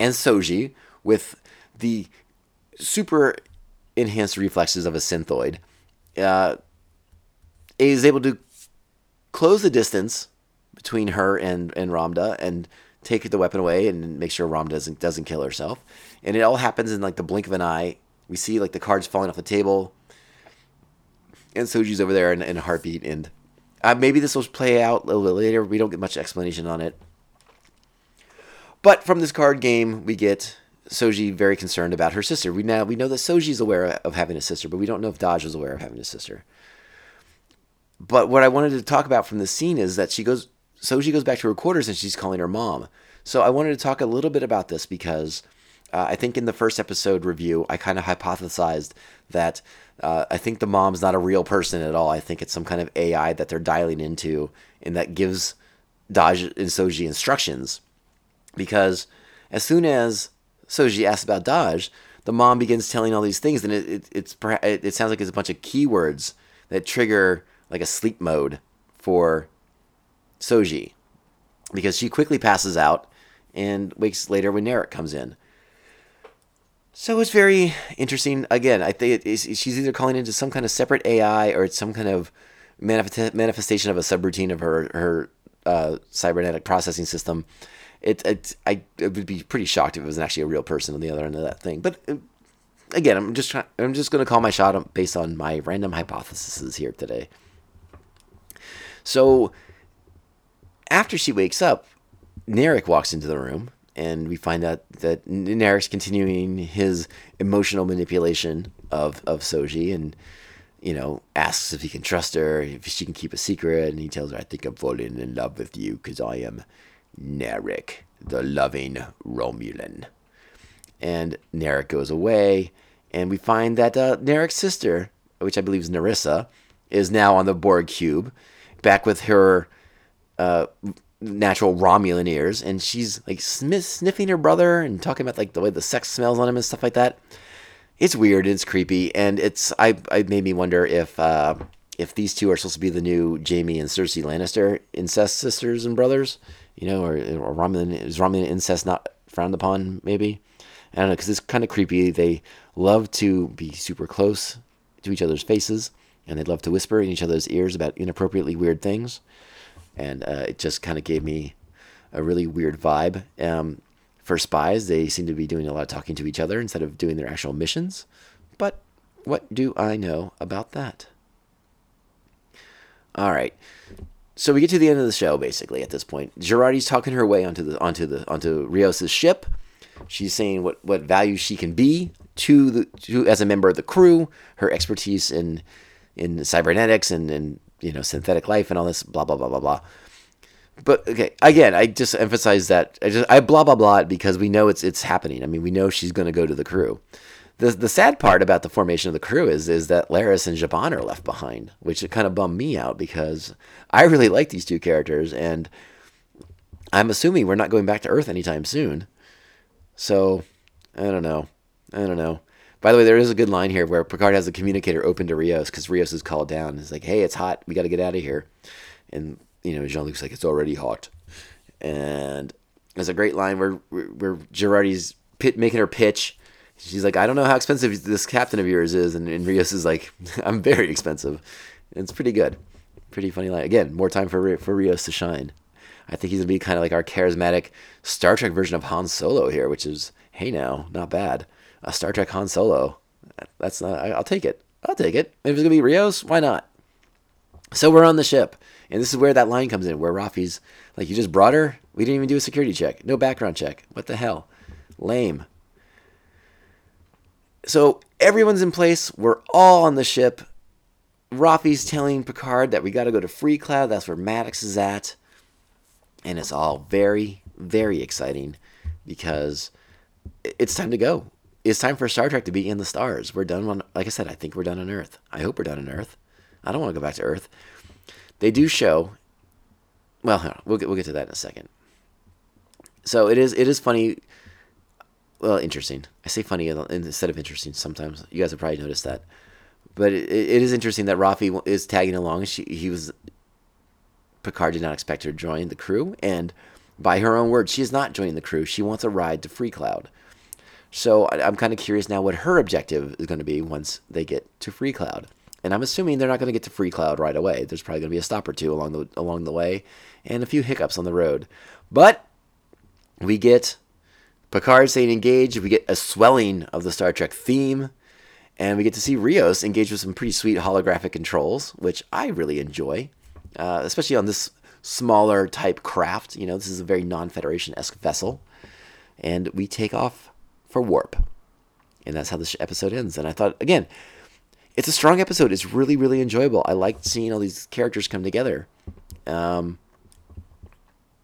And Soji, with the super enhanced reflexes of a synthoid, uh, is able to close the distance between her and, and Ramdha and take the weapon away and make sure Ram doesn't doesn't kill herself. And it all happens in like the blink of an eye. We see like the cards falling off the table, and Soji's over there in, in a heartbeat. And uh, maybe this will play out a little later. We don't get much explanation on it. But from this card game, we get Soji very concerned about her sister. We now we know that Soji's aware of having a sister, but we don't know if Dahj was aware of having a sister. But what I wanted to talk about from this scene is that she goes Soji goes back to her quarters and she's calling her mom. So I wanted to talk a little bit about this because uh, I think in the first episode review, I kind of hypothesized that uh, I think the mom's not a real person at all. I think it's some kind of AI that they're dialing into and that gives Dahj and Soji instructions. Because as soon as Soji asks about Dahj, the mom begins telling all these things, and it, it it's it sounds like it's a bunch of keywords that trigger like a sleep mode for Soji because she quickly passes out and wakes later when Narek comes in. So it's very interesting. Again, I think she's either calling into some kind of separate AI or it's some kind of manifestation of a subroutine of her her uh, cybernetic processing system. It, it I it would be pretty shocked if it was actually a real person on the other end of that thing. But uh, again, I'm just I'm just going to call my shot based on my random hypotheses here today. So after she wakes up, Narek walks into the room, and we find out that Narek's continuing his emotional manipulation of, of Soji and, you know, asks if he can trust her, if she can keep a secret, and he tells her, I think I'm falling in love with you because I am Narek, the loving Romulan. And Narek goes away, and we find that uh, Narek's sister, which I believe is Narissa, is now on the Borg cube, back with her uh, natural Romulan ears, and she's like sniffing her brother and talking about like the way the sex smells on him and stuff like that. It's weird. It's creepy, and it's I. I made me wonder if uh, if these two are supposed to be the new Jaime and Cersei Lannister incest sisters and brothers, you know, or, or Romulan is Romulan incest not frowned upon? Maybe I don't know because it's kind of creepy. They love to be super close to each other's faces, and they love to whisper in each other's ears about inappropriately weird things and uh, it just kind of gave me a really weird vibe. Um, for spies, they seem to be doing a lot of talking to each other instead of doing their actual missions. But what do I know about that? All right. So we get to the end of the show basically at this point. Jurati's talking her way onto the onto the onto Rios's ship. She's saying what what value she can be to the to as a member of the crew, her expertise in in cybernetics and, and you know synthetic life and all this blah blah blah blah blah. But okay, again, I just emphasize that I just I blah blah blah because we know it's it's happening. I mean, we know she's going to go to the crew. The the sad part about the formation of the crew is is that Laris and Zhaban are left behind, which kind of bummed me out because I really like these two characters and I'm assuming we're not going back to Earth anytime soon. So, I don't know. I don't know. By the way, there is a good line here where Picard has the communicator open to Rios because Rios is called down. He's like, "Hey, it's hot. We got to get out of here." And you know, Jean Luc's like, "It's already hot." And there's a great line where where Jurati's pit, making her pitch. She's like, "I don't know how expensive this captain of yours is," and, and Rios is like, (laughs) "I'm very expensive." And it's pretty good, pretty funny line. Again, more time for for Rios to shine. I think he's gonna be kind of like our charismatic Star Trek version of Han Solo here, which is, hey now, not bad a Star Trek Han Solo. That's not. I, will take it. I'll take it. If it's gonna be Rios, why not? So we're on the ship, and this is where that line comes in, where Raffi's like, "You just brought her. We didn't even do a security check. No background check. What the hell? Lame." So everyone's in place. We're all on the ship. Raffi's telling Picard that we got to go to Freecloud. That's where Maddox is at. And it's all very, very exciting because it's time to go. It's time for Star Trek to be in the stars. We're done on, like I said, I think we're done on Earth. I hope we're done on Earth. I don't want to go back to Earth. They do show, well, we'll get, we'll get to that in a second. So it is, it is funny well, interesting. I say funny instead of interesting sometimes. You guys have probably noticed that. But it, it is interesting that Raffi is tagging along. She he was Picard did not expect her to join the crew, and by her own words, she is not joining the crew. She wants a ride to Freecloud. So I'm kind of curious now what her objective is going to be once they get to Freecloud. And I'm assuming they're not going to get to Freecloud right away. There's probably going to be a stop or two along the along the way, and a few hiccups on the road. But we get Picard saying engage. We get a swelling of the Star Trek theme. And we get to see Rios engage with some pretty sweet holographic controls, which I really enjoy, uh, especially on this smaller type craft. You know, this is a very non Federation esque vessel. And we take off for warp. And that's how this episode ends. And I thought, again, it's a strong episode. It's really, really enjoyable. I liked seeing all these characters come together. Um,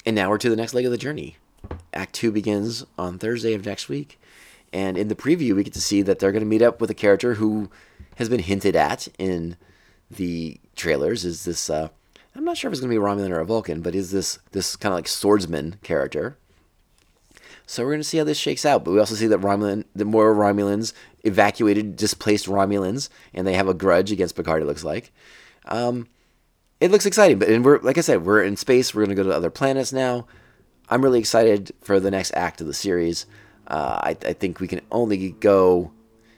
and now we're to the next leg of the journey. Act Two begins on Thursday of next week, and in the preview, we get to see that they're going to meet up with a character who has been hinted at in the trailers. Is this? Uh, I'm not sure if it's going to be Romulan or a Vulcan, but is this this kind of like swordsman character? So we're going to see how this shakes out. But we also see that Romulan, the more Romulans evacuated, displaced Romulans, and they have a grudge against Picard. It looks like. Um, it looks exciting, but and we're like I said, we're in space. We're going to go to other planets now. I'm really excited for the next act of the series. Uh, I, I, think we can only go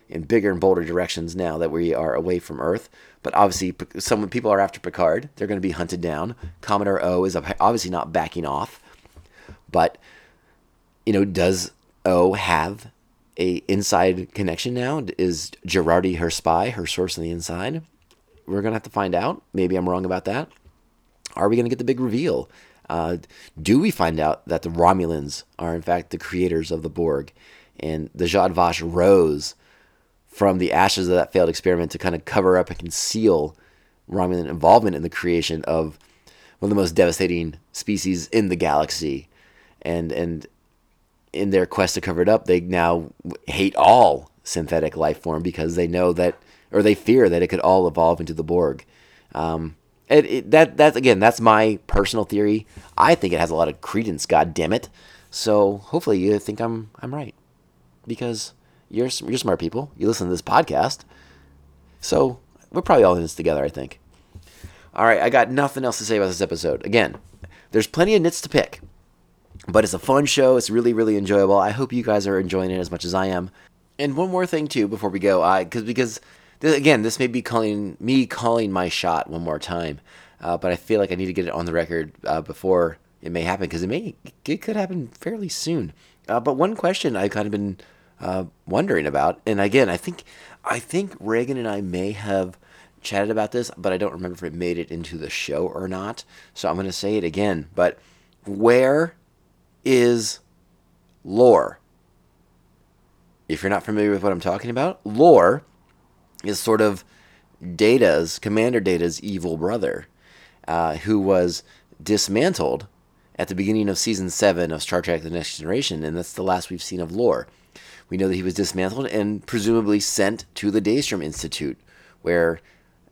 in bigger and bolder directions now that we are away from Earth. But obviously, some people are after Picard. They're going to be hunted down. Commodore O is obviously not backing off. But you know, does O have a inside connection now? Is Jurati her spy, her source on the inside? We're gonna have to find out. Maybe I'm wrong about that. Are we gonna get the big reveal? Uh, do we find out that the Romulans are in fact the creators of the Borg, and the Zhat Vash rose from the ashes of that failed experiment to kind of cover up and conceal Romulan involvement in the creation of one of the most devastating species in the galaxy, and and in their quest to cover it up, they now hate all synthetic life form because they know that, or they fear that it could all evolve into the Borg. Um, it, it, that that's again that's my personal theory. I think it has a lot of credence. God damn it! So hopefully you think I'm I'm right because you're you're smart people. You listen to this podcast, so we're probably all in this together. I think. All right, I got nothing else to say about this episode. Again, there's plenty of nits to pick, but it's a fun show. It's really really enjoyable. I hope you guys are enjoying it as much as I am. And one more thing too before we go, I because because again, this may be calling me calling my shot one more time, uh, but I feel like I need to get it on the record uh, before it may happen because it may it could happen fairly soon. Uh, but one question I've kind of been uh, wondering about, and again, I think I think Reagan and I may have chatted about this, but I don't remember if it made it into the show or not. So I'm going to say it again. But where is Lore? If you're not familiar with what I'm talking about, Lore is sort of Data's, Commander Data's evil brother, uh, who was dismantled at the beginning of season 7 of Star Trek The Next Generation, and that's the last we've seen of Lore. We know that he was dismantled and presumably sent to the Daystrom Institute, where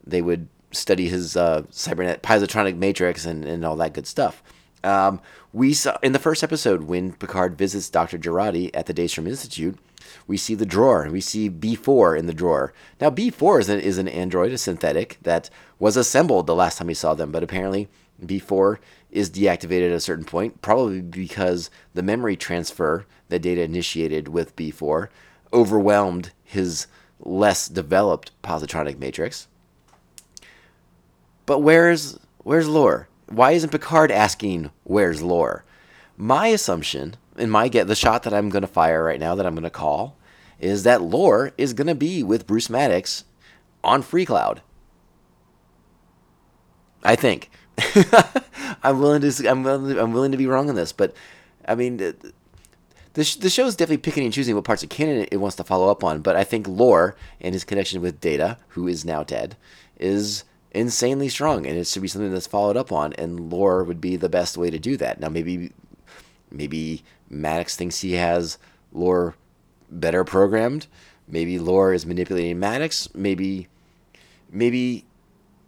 they would study his uh, cybernet positronic matrix and, and all that good stuff. Um, we saw in the first episode when Picard visits Dr. Jurati at the Daystrom Institute, we see the drawer we see B4 in the drawer. Now, B4 is an, is an android, a synthetic, that was assembled the last time we saw them, but apparently B4 is deactivated at a certain point, probably because the memory transfer that data initiated with B4 overwhelmed his less developed positronic matrix. But where's where's Lore? Why isn't Picard asking where's Lore? My assumption, and my get the shot that I'm going to fire right now that I'm going to call is that Lore is going to be with Bruce Maddox on Freecloud. I think. (laughs) I'm willing to I'm willing, I'm willing to be wrong on this, but I mean the, the show's definitely picking and choosing what parts of canon it wants to follow up on, but I think Lore and his connection with Data, who is now dead, is insanely strong, and it should be something that's followed up on. And Lore would be the best way to do that. Now, maybe, maybe Maddox thinks he has Lore better programmed. Maybe Lore is manipulating Maddox. Maybe, maybe,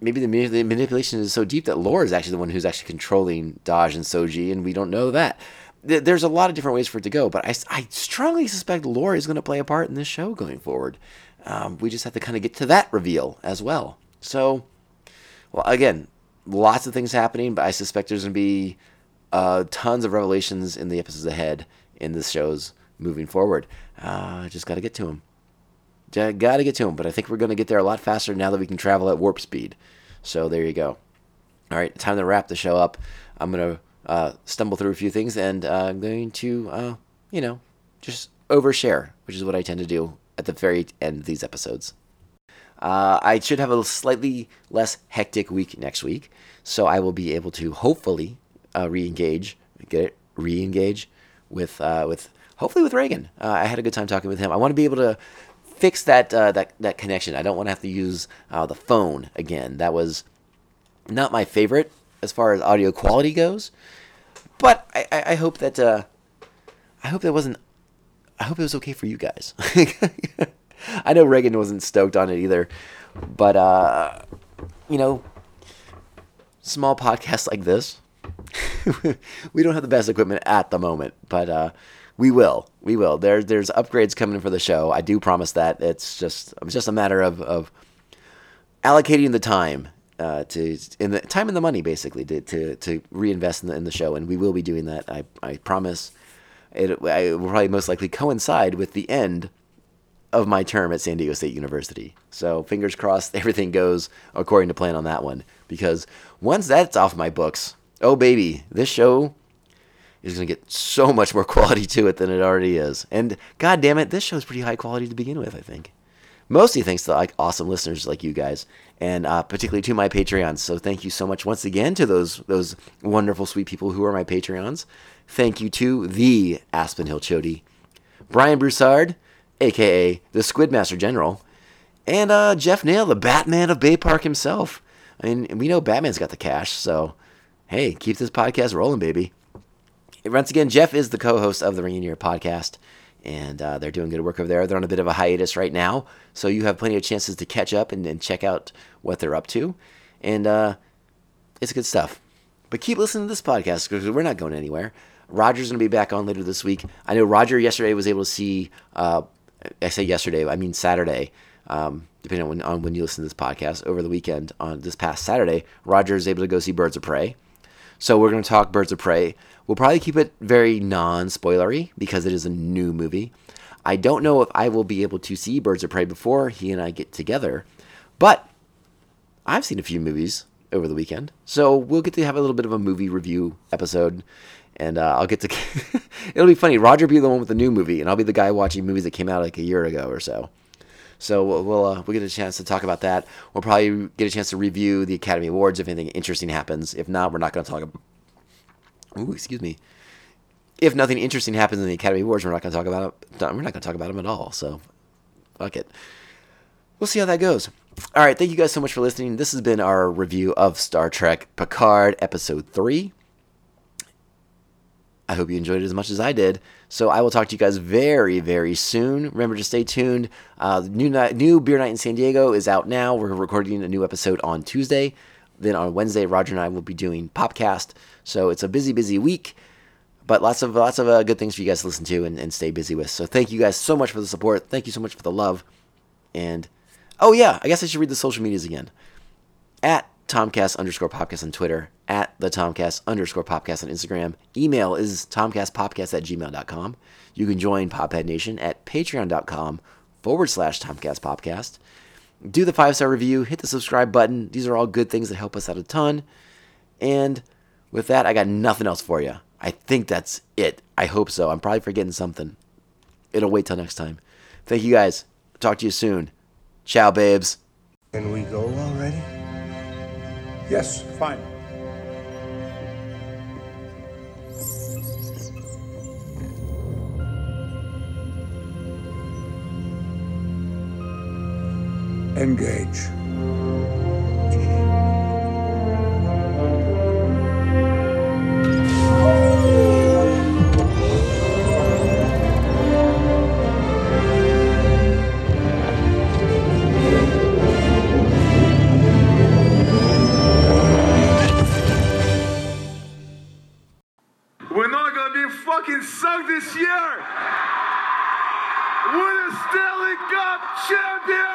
maybe the, manipulation is so deep that Lore is actually the one who's actually controlling Dahj and Soji, and we don't know that. There's a lot of different ways for it to go, but I, I strongly suspect Lore is going to play a part in this show going forward. Um, we just have to kind of get to that reveal as well. So, well, again, lots of things happening, but I suspect there's going to be uh, tons of revelations in the episodes ahead in the shows moving forward. Uh, just got to get to them. Got to get to them, but I think we're going to get there a lot faster now that we can travel at warp speed. So there you go. All right, time to wrap the show up. I'm going to uh, stumble through a few things and uh, I'm going to, uh, you know, just overshare, which is what I tend to do at the very end of these episodes. Uh, I should have a slightly less hectic week next week, so I will be able to hopefully uh, re-engage, get it, re-engage with uh, with hopefully with Reagan. Uh, I had a good time talking with him. I want to be able to fix that uh, that that connection. I don't want to have to use uh, the phone again. That was not my favorite as far as audio quality goes, but I, I, I hope that I hope that wasn't. I hope it was okay for you guys. (laughs) I know Reagan wasn't stoked on it either, but uh, you know, small podcasts like this, (laughs) we don't have the best equipment at the moment, but uh, we will. We will. There, there's upgrades coming for the show. I do promise that. It's just, it's just a matter of, of allocating the time uh, to in the time and the money basically to to, to reinvest in the, in the show, and we will be doing that. I I promise. It, it will probably most likely coincide with the end of my term at San Diego State University. So fingers crossed (laughs) everything goes according to plan on that one. Because once that's off my books, oh baby, this show is going to get so much more (laughs) quality to it than it already is. And god damn it, this show is pretty high quality to begin with, I think. Mostly thanks to like awesome listeners like you guys, and uh, particularly to my Patreons. So thank you so much once again to those those wonderful sweet people who are my Patreons. Thank you to the Aspen Hill Chody, Brian Broussard, aka the Squidmaster General, and uh, Jeff Nail, the Batman of Bay Park himself. I mean, we know Batman's got the cash, so hey, keep this podcast rolling, baby. Once again, Jeff is the co-host of the Ring in Your podcast, and uh, they're doing good work over there. They're on a bit of a hiatus right now, so you have plenty of chances to catch up and, and check out what they're up to, and uh, it's good stuff. But keep listening to this podcast because we're not going anywhere. Roger's going to be back on later this week. I know Roger yesterday was able to see uh, I say yesterday, I mean Saturday, um, depending on when, on when you listen to this podcast, over the weekend on this past Saturday, Roger is able to go see Birds of Prey. So we're going to talk Birds of Prey. We'll probably keep it very non-spoilery because it is a new movie. I don't know if I will be able to see Birds of Prey before he and I get together, but I've seen a few movies over the weekend, so we'll get to have a little bit of a movie review episode and uh, I'll get to. (laughs) it'll be funny. Roger be the one with the new movie, and I'll be the guy watching movies that came out like a year ago or so. So we'll we'll, uh, we'll get a chance to talk about that. We'll probably get a chance to review the Academy Awards if anything interesting happens. If not, we're not going to talk. About, ooh, excuse me. If nothing interesting happens in the Academy Awards, we're not going to talk about it. We're not going to talk about them at all. So, fuck it. We'll see how that goes. All right, thank you guys so much for listening. This has been our review of Star Trek Picard Episode 3. I hope you enjoyed it as much as I did. So I will talk to you guys very, very soon. Remember to stay tuned. Uh, new night, new beer night in San Diego is out now. We're recording a new episode on Tuesday. Then on Wednesday, Roger and I will be doing Popcast. So it's a busy, busy week, but lots of lots of uh, good things for you guys to listen to and, and stay busy with. So thank you guys so much for the support. Thank you so much for the love. And oh yeah, I guess I should read the social medias again. At Tomcast underscore podcast on Twitter, at the Tomcast underscore podcast on Instagram. Email is tomcastpopcast at gmail.com. You can join Pophead Nation at patreon.com forward slash Tomcast Popcast. Do the five star review, hit the subscribe button. These are all good things that help us out a ton. And with that, I got nothing else for you. I think that's it. I hope so. I'm probably forgetting something. It'll wait till next time. Thank you guys. Talk to you soon. Ciao, babes. Can we go already? Yes, fine. Engage. Fucking sunk this year. We're the Stanley Cup champions!